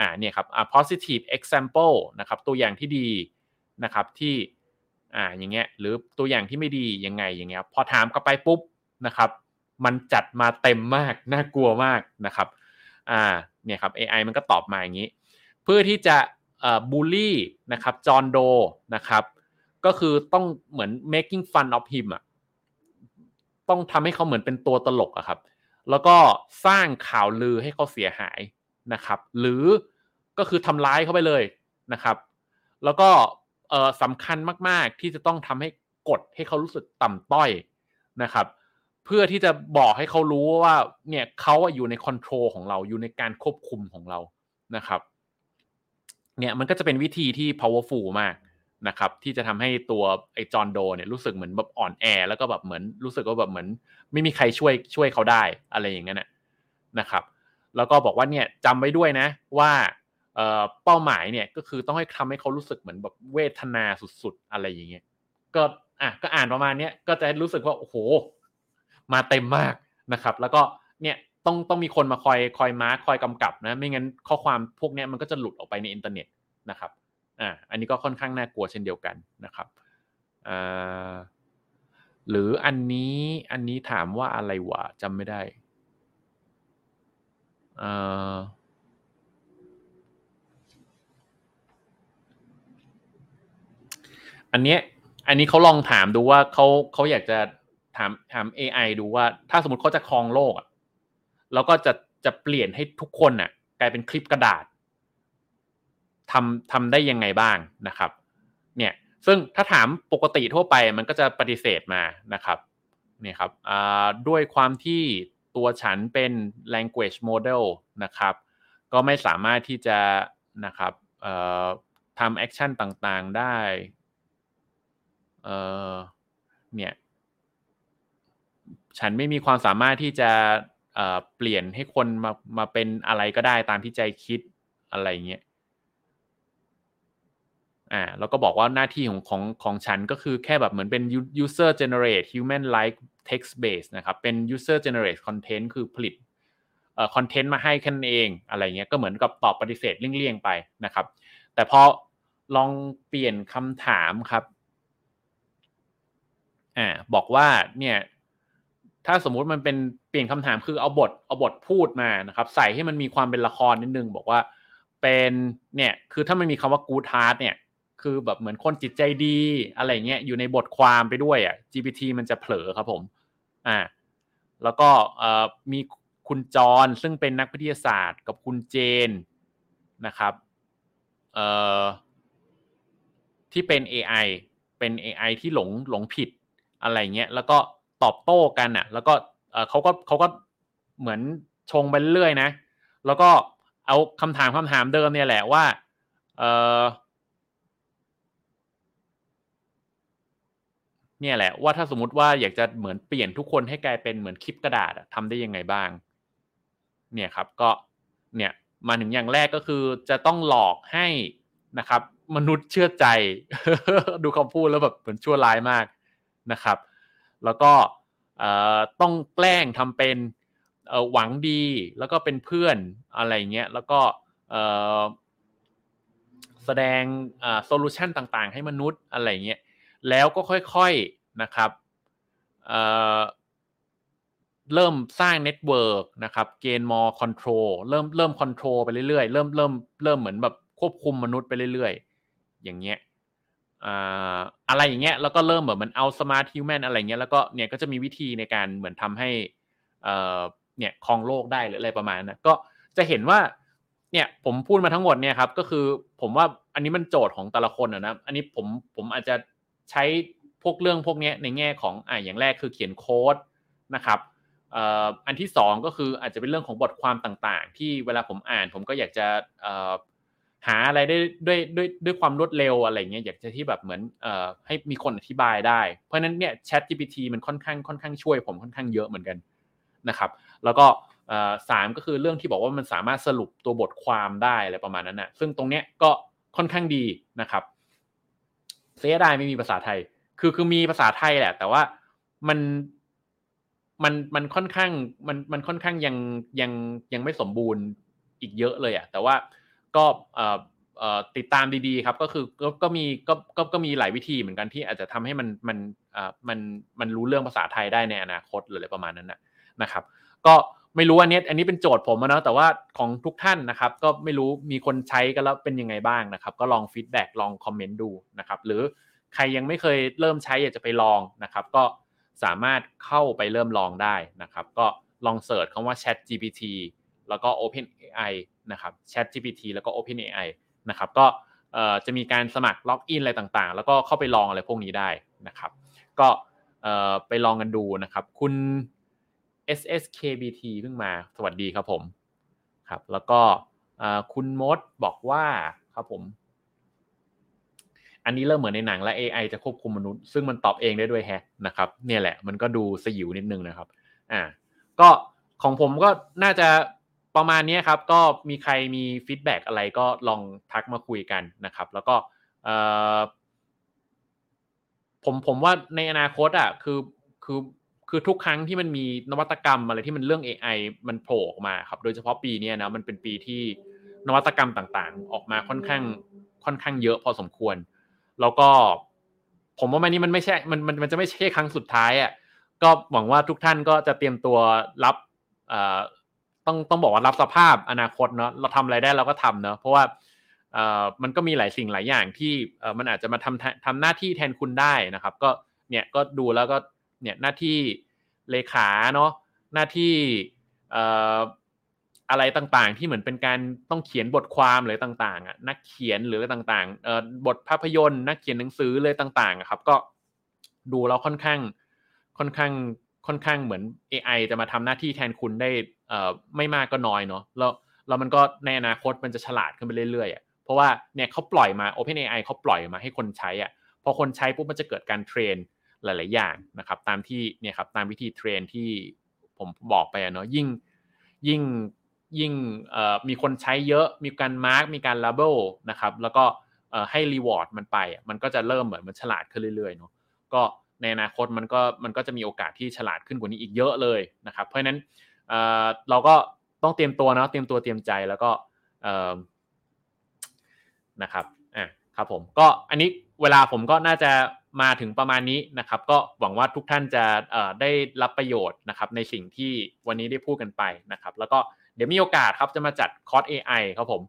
อ่าเนี่ยครับอ่า positive example นะครับตัวอย่างที่ดีนะครับที่ อ่าอย่างเงี้ยหรือตัวอย่างที่ไม่ดียังไงอย่างเงี้ยพอถามกลับไปปุ๊บนะครับ มันจัดมาเต็มมากน่ากลัวมากนะครับอ่าเนี่ยครับ AI มันก็ตอบมาอย่างนี้ เพื่อที่จะบูลลี่นะครับจอห์นโดนะครับก็คือต้องเหมือน making fun of him อะต้องทำให้เขาเหมือนเป็นตัวตลกอะครับ แล้วก็สร้างข่าวลือให้เขาเสียหายนะครับ หรือก็คือทำร้ายเขาไปเลยนะครับ แล้วก็ สำคัญมากๆ ที่จะต้องทำให้กดให้เขารู้สึกต่ำต้อยนะครับ เพื่อที่จะบอกให้เขารู้ว่าเนี่ยเขาอยู่ในคอนโทรลของเราอยู่ในการควบคุมของเรานะครับ เนี่ยมันก็จะเป็นวิธีที่ powerful มากนะครับ ที่จะทำให้ตัวไอ้จอนโดเนี่ยรู้สึกเหมือนแบบอ่อนแอ แล้วก็แบบเหมือนรู้สึกว่าแบบเหมือน ไม่มีใครช่วยช่วยเขาได้อะไรอย่างเงี้ยนะครับ แล้วก็บอกว่าเนี่ยจำไว้ด้วยนะว่า เป้าหมายเนี่ยก็คือต้องให้ทำให้เขารู้สึกเหมือนแบบเวทนาสุดๆ อะไรอย่างเงี้ยก็อะก็อ่านประมาณเนี้ยก็จะรู้สึกว่าโอ้โห มาเต็มมากนะครับ แล้วก็เนี่ยต้องต้องมีคนมาคอยคอย mark คอยกำกับนะ ไม่งั้นข้อความพวกนี้มันก็จะหลุดออกไปในอินเทอร์เน็ตนะครับอ่าอันนี้ก็ค่อนข้างน่ากลัวเช่นเดียวกันนะครับอ่าหรืออันนี้อันนี้ถามว่าอะไรวะจำไม่ได้อ่า อันเนี้ยอันนี้เขาลองถามดูว่าเขาเขาอยากจะถามถาม AI ดูว่า ถ้าสมมติเขาจะครองโลกอะแล้วก็จะจะเปลี่ยนให้ทุกคนอะ กลายเป็นคลิปกระดาษทำทำได้ยังไงบ้างนะครับ เนี่ยซึ่งถ้าถามปกติทั่วไปมันก็จะปฏิเสธมานะครับเนี่ยครับด้วยความที่ตัวฉันเป็น language model นะครับ ก็ไม่สามารถที่จะนะครับทำ action ต่างๆได้ เนี่ย ฉันไม่มีความสามารถที่จะเปลี่ยนให้คนมามาเป็นอะไรก็ได้ตามที่ใจคิดอะไรเงี้ยอ่าแล้วก็บอกว่าหน้าที่ของของของฉันก็คือแค่แบบเหมือนเป็น user generate human like text base นะครับ เป็น user generate content คือผลิตเอ่อคอนเทนต์มาให้คันเองอะไรเงี้ยก็เหมือนกับตอบปฏิเสธเลี่ยงๆไปนะครับ แต่พอลองเปลี่ยนคำถามครับ อ่าบอกว่าเนี่ยถ้าสมมุติมันเป็นเปลี่ยนคำถามคือเอาบทเอาบทพูดมานะครับ ใส่ให้มันมีความเป็นละครนิดนึง บอกว่าเป็นเนี่ยคือถ้ามันมีคำว่า good heart เนี่ย คือแบบเหมือนคนจิตใจดีอะไรเงี้ยอยู่ในบทความไปด้วยอะ GPT มันจะเผลอครับผมอ่าแล้วก็มีคุณจรซึ่งเป็นนักวิทยาศาสตร์กับคุณเจนนะครับเอ่อที่เป็น AI เป็น AI ที่หลงหลงผิด อะไรเงี้ยแล้วก็ตอบโต้กันอะ แล้วก็เขาก็เขาก็เหมือนชงไปเรื่อยนะ แล้วก็เอาคำถามคำถามเดิมเนี่ยแหละว่าเออเนี่ยแหละว่าถ้าสมมติว่าอยากจะเหมือนเปลี่ยนทุกคนให้กลายเป็นเหมือนคลิปกระดาษทำได้ยังไงบ้าง เนี่ยครับก็เนี่ยมาถึงอย่างแรกก็คือจะต้องหลอกให้นะครับ มนุษย์เชื่อใจ ดูคำพูดแล้วแบบเหมือนชั่วร้ายมาก นะครับ แล้วก็ต้องแกล้งทำเป็นหวังดีแล้วก็เป็นเพื่อนอะไรเงี้ยแล้วก็แสดงโซลูชันต่างๆ ให้มนุษย์อะไรเงี้ยแล้วก็ค่อยๆนะครับเเริ่มสร้างเน็ตเวิร์กนะครับเกณฑ์มอคอนโทรลเริ่มเริ่มคอนโทรลไปเรื่อยๆ เริ่มเริ่มเริ่มเหมือนแบบควบคุมมนุษย์ไปเรื่อยๆ อย่างเงี้ย อะไรอย่างเงี้ยแล้วก็เริ่มแบบมันเอาสมาร์ทฮิวแมนอะไรเงี้ยแล้วก็เนี่ยก็จะมีวิธีในการเหมือนทำให้เนี่ยครองโลกได้หรืออะไรประมาณนั้นก็จะเห็นว่าเนี่ยผมพูดมาทั้งหมดเนี่ยครับก็คือผมว่าอันนี้มันโจทย์ของแต่ละคนนะอันนี้ผมผมอาจจะใช้พวกเรื่องพวกนี้ในแง่ของอ่าอย่างแรกคือเขียนโค้ดนะครับอันที่สองก็คืออาจจะเป็นเรื่องของบทความต่างๆ ที่เวลาผมอ่าน ผมก็อยากจะ หาอะไรได้ด้วยด้วยด้วยความรวดเร็วอะไรเงี้ยอยากจะที่แบบเหมือนเอ่อให้มีคนอธิบายได้ เพราะฉะนั้นเนี่ย Chat GPT มันค่อนข้างค่อนข้างช่วยผมค่อนข้างเยอะเหมือนกันนะครับ แล้วก็สามก็คือเรื่องที่บอกว่ามันสามารถสรุปตัวบทความได้อะไรประมาณนั้นนะซึ่งตรงเนี้ยก็ค่อนข้างดีนะครับเสียดายไม่มีภาษาไทย คือคือมีภาษาไทยแหละ แต่ว่ามันมันมันค่อนข้างมันมันค่อนข้างยังยังยังไม่สมบูรณ์อีกเยอะเลยอะ่ะแต่ว่า ก็ติดตามดีๆครับก็คือก็มีก็ก็ก็มีหลายวิธีเหมือนกันที่อาจจะทำให้มันมันมันมันรู้เรื่องภาษาไทยได้ในอนาคตหรืออะไรประมาณนั้นนะนะครับ ก็ไม่รู้อันนี้อันนี้เป็นโจทย์ผมนะแต่ว่าของทุกท่านนะครับ ก็ไม่รู้มีคนใช้กันแล้วเป็นยังไงบ้างนะครับ ก็ลอง feedback ลอง comment ดูนะครับ หรือใครยังไม่เคยเริ่มใช้อยากจะไปลองนะครับ ก็สามารถเข้าไปเริ่มลองได้นะครับ ก็ลอง search คำว่า Chat GPT แล้วก็ OpenAI นะครับ Chat GPT แล้วก็ OpenAI นะครับก็จะมีการสมัครล็อกอินอะไรต่างๆ แล้วก็เข้าไปลองอะไรพวกนี้ได้นะครับ ก็ไปลองกันดูนะครับ คุณ SSKBT เพิ่งมาสวัสดีครับผมครับ แล้วก็คุณมดบอกว่าครับผม อันนี้เริ่มเหมือนในหนังและ AI จะควบคุมมนุษย์ ซึ่งมันตอบเองได้ด้วยแฮะนะครับ เนี่ยแหละมันก็ดูสยิวนิดนึงนะครับ อ่า ก็ของผมก็น่าจะ ประมาณนี้ครับก็มีใครมีฟีดแบ็อะไรก็ลองทักมาคุยกันนะครับ แล้วก็ผมผมว่าในอนาคตอะคือคือคือทุกครั้งที่มันมีนวัตกรรมอะไรที่มันเรื่อง AI มันโผล่ออกมาครับ โดยเฉพาะปีนี้นะมันเป็นปีที่นวัตกรรมต่างๆ ออกมาค่อนข้างค่อนข้างเยอะพอสมควร แล้วก็ผมว่ามันนี้มันไม่ใช่มันมันมันจะไม่ใช่ครั้งสุดท้ายอะก็หวังว่าทุกท่านก็จะเตรียมตัวรับ ต้องต้องบอกว่ารับสภาพอนาคตเนาะเราทำอะไรได้เราก็ทำเนาะเพราะว่าเอ่อมันก็มีหลายสิ่งหลายอย่างที่เอ่อมันอาจจะมาทำทำหน้าที่แทนคุณได้นะครับ ก็เนี่ยก็ดูแล้วก็เนี่ยหน้าที่เลขาเนาะหน้าที่เอ่ออะไรต่างๆ ที่เหมือนเป็นการต้องเขียนบทความหรือต่างๆอะนักเขียนหรือต่างๆเอ่อบทภาพยนตร์ นักเขียนหนังสือเลยต่างๆครับ ก็ดูแล้วค่อนข้างค่อนข้าง ค่อนข้างเหมือน AI จะมาทำหน้าที่แทนคุณได้เอ่อไม่มากก็น้อยเนาะแล้วแล้วมันก็ในอนาคตมันจะฉลาดขึ้นไปเรื่อยๆอะเพราะว่าเนี่ยเขาปล่อยมา OpenAI เขาปล่อยมาให้คนใช้อะพอคนใช้ปุ๊บมันจะเกิดการเทรนหลาย ๆ อย่างนะครับ ตามที่เนี่ยครับตามวิธีเทรนที่ผมบอกไปเนาะยิ่งยิ่งยิ่งมีคนใช้เยอะมีการมาร์กมีการลาเบลนะครับแล้วก็ให้รีวอร์ดมันไป มันก็จะเริ่มเหมือนมันฉลาดขึ้นเรื่อยๆเนาะก็ ในอนาคตมันก็มันก็จะมีโอกาสที่ฉลาดขึ้นกว่านี้อีกเยอะเลยนะครับเพราะฉะนั้นเราก็ต้องเตรียมตัวนะเตรียมตัวเตรียมใจแล้วก็นะครับอะครับผมก็อันนี้เวลาผมก็น่าจะมาถึงประมาณนี้นะครับ ก็หวังว่าทุกท่านจะได้รับประโยชน์นะครับ ในสิ่งที่วันนี้ได้พูดกันไปนะครับ แล้วก็เดี๋ยวมีโอกาสครับจะมาจัดคอร์ส AI ครับผม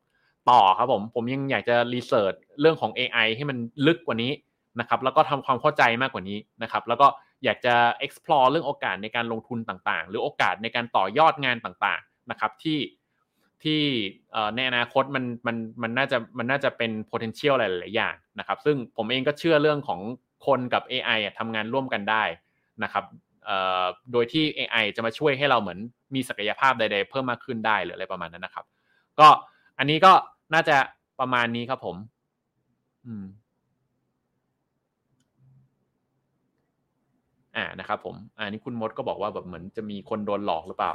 ต่อครับผมผมยังอยากจะรีเสิร์ชเรื่องของ AI ให้มันลึกกว่านี้ นะครับแล้วก็ทำความเข้าใจมากกว่านี้นะครับแล้วก็อยากจะ explore เรื่องโอกาสในการลงทุนต่างๆ หรือโอกาสในการต่อยอดงานต่างๆนะครับที่ที่ในอนาคตมันมันมันน่าจะมันน่าจะเป็น potential หลายๆอย่างนะครับซึ่งผมเองก็เชื่อเรื่องของคนกับ AI ทำงานร่วมกันได้นะครับโดยที่ AI จะมาช่วยให้เราเหมือนมีศักยภาพใดๆ เพิ่มมากขึ้นได้หรืออะไรประมาณนั้นนะครับ ก็อันนี้ก็น่าจะประมาณนี้ครับผม อืม อ่านะครับผมอันนี้คุณมดก็บอกว่าแบบเหมือนจะมีคนโดนหลอกหรือเปล่า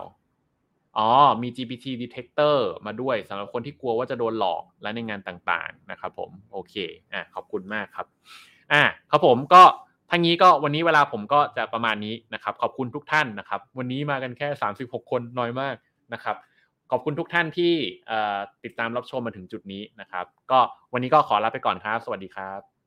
อ๋อมี GPT detector มาด้วยสำหรับคนที่กลัวว่าจะโดนหลอกและในงานต่างๆนะครับผมโอเคอ่าขอบคุณมากครับอ่าครับผมก็ทั้งนี้ก็วันนี้เวลาผมก็จะประมาณนี้นะครับ ขอบคุณทุกท่านนะครับ วันนี้มากันแค่ 36 คนน้อยมากนะครับ ขอบคุณทุกท่านที่ติดตามรับชมมาถึงจุดนี้นะครับ ก็วันนี้ก็ขอลาไปก่อนครับ สวัสดีครับ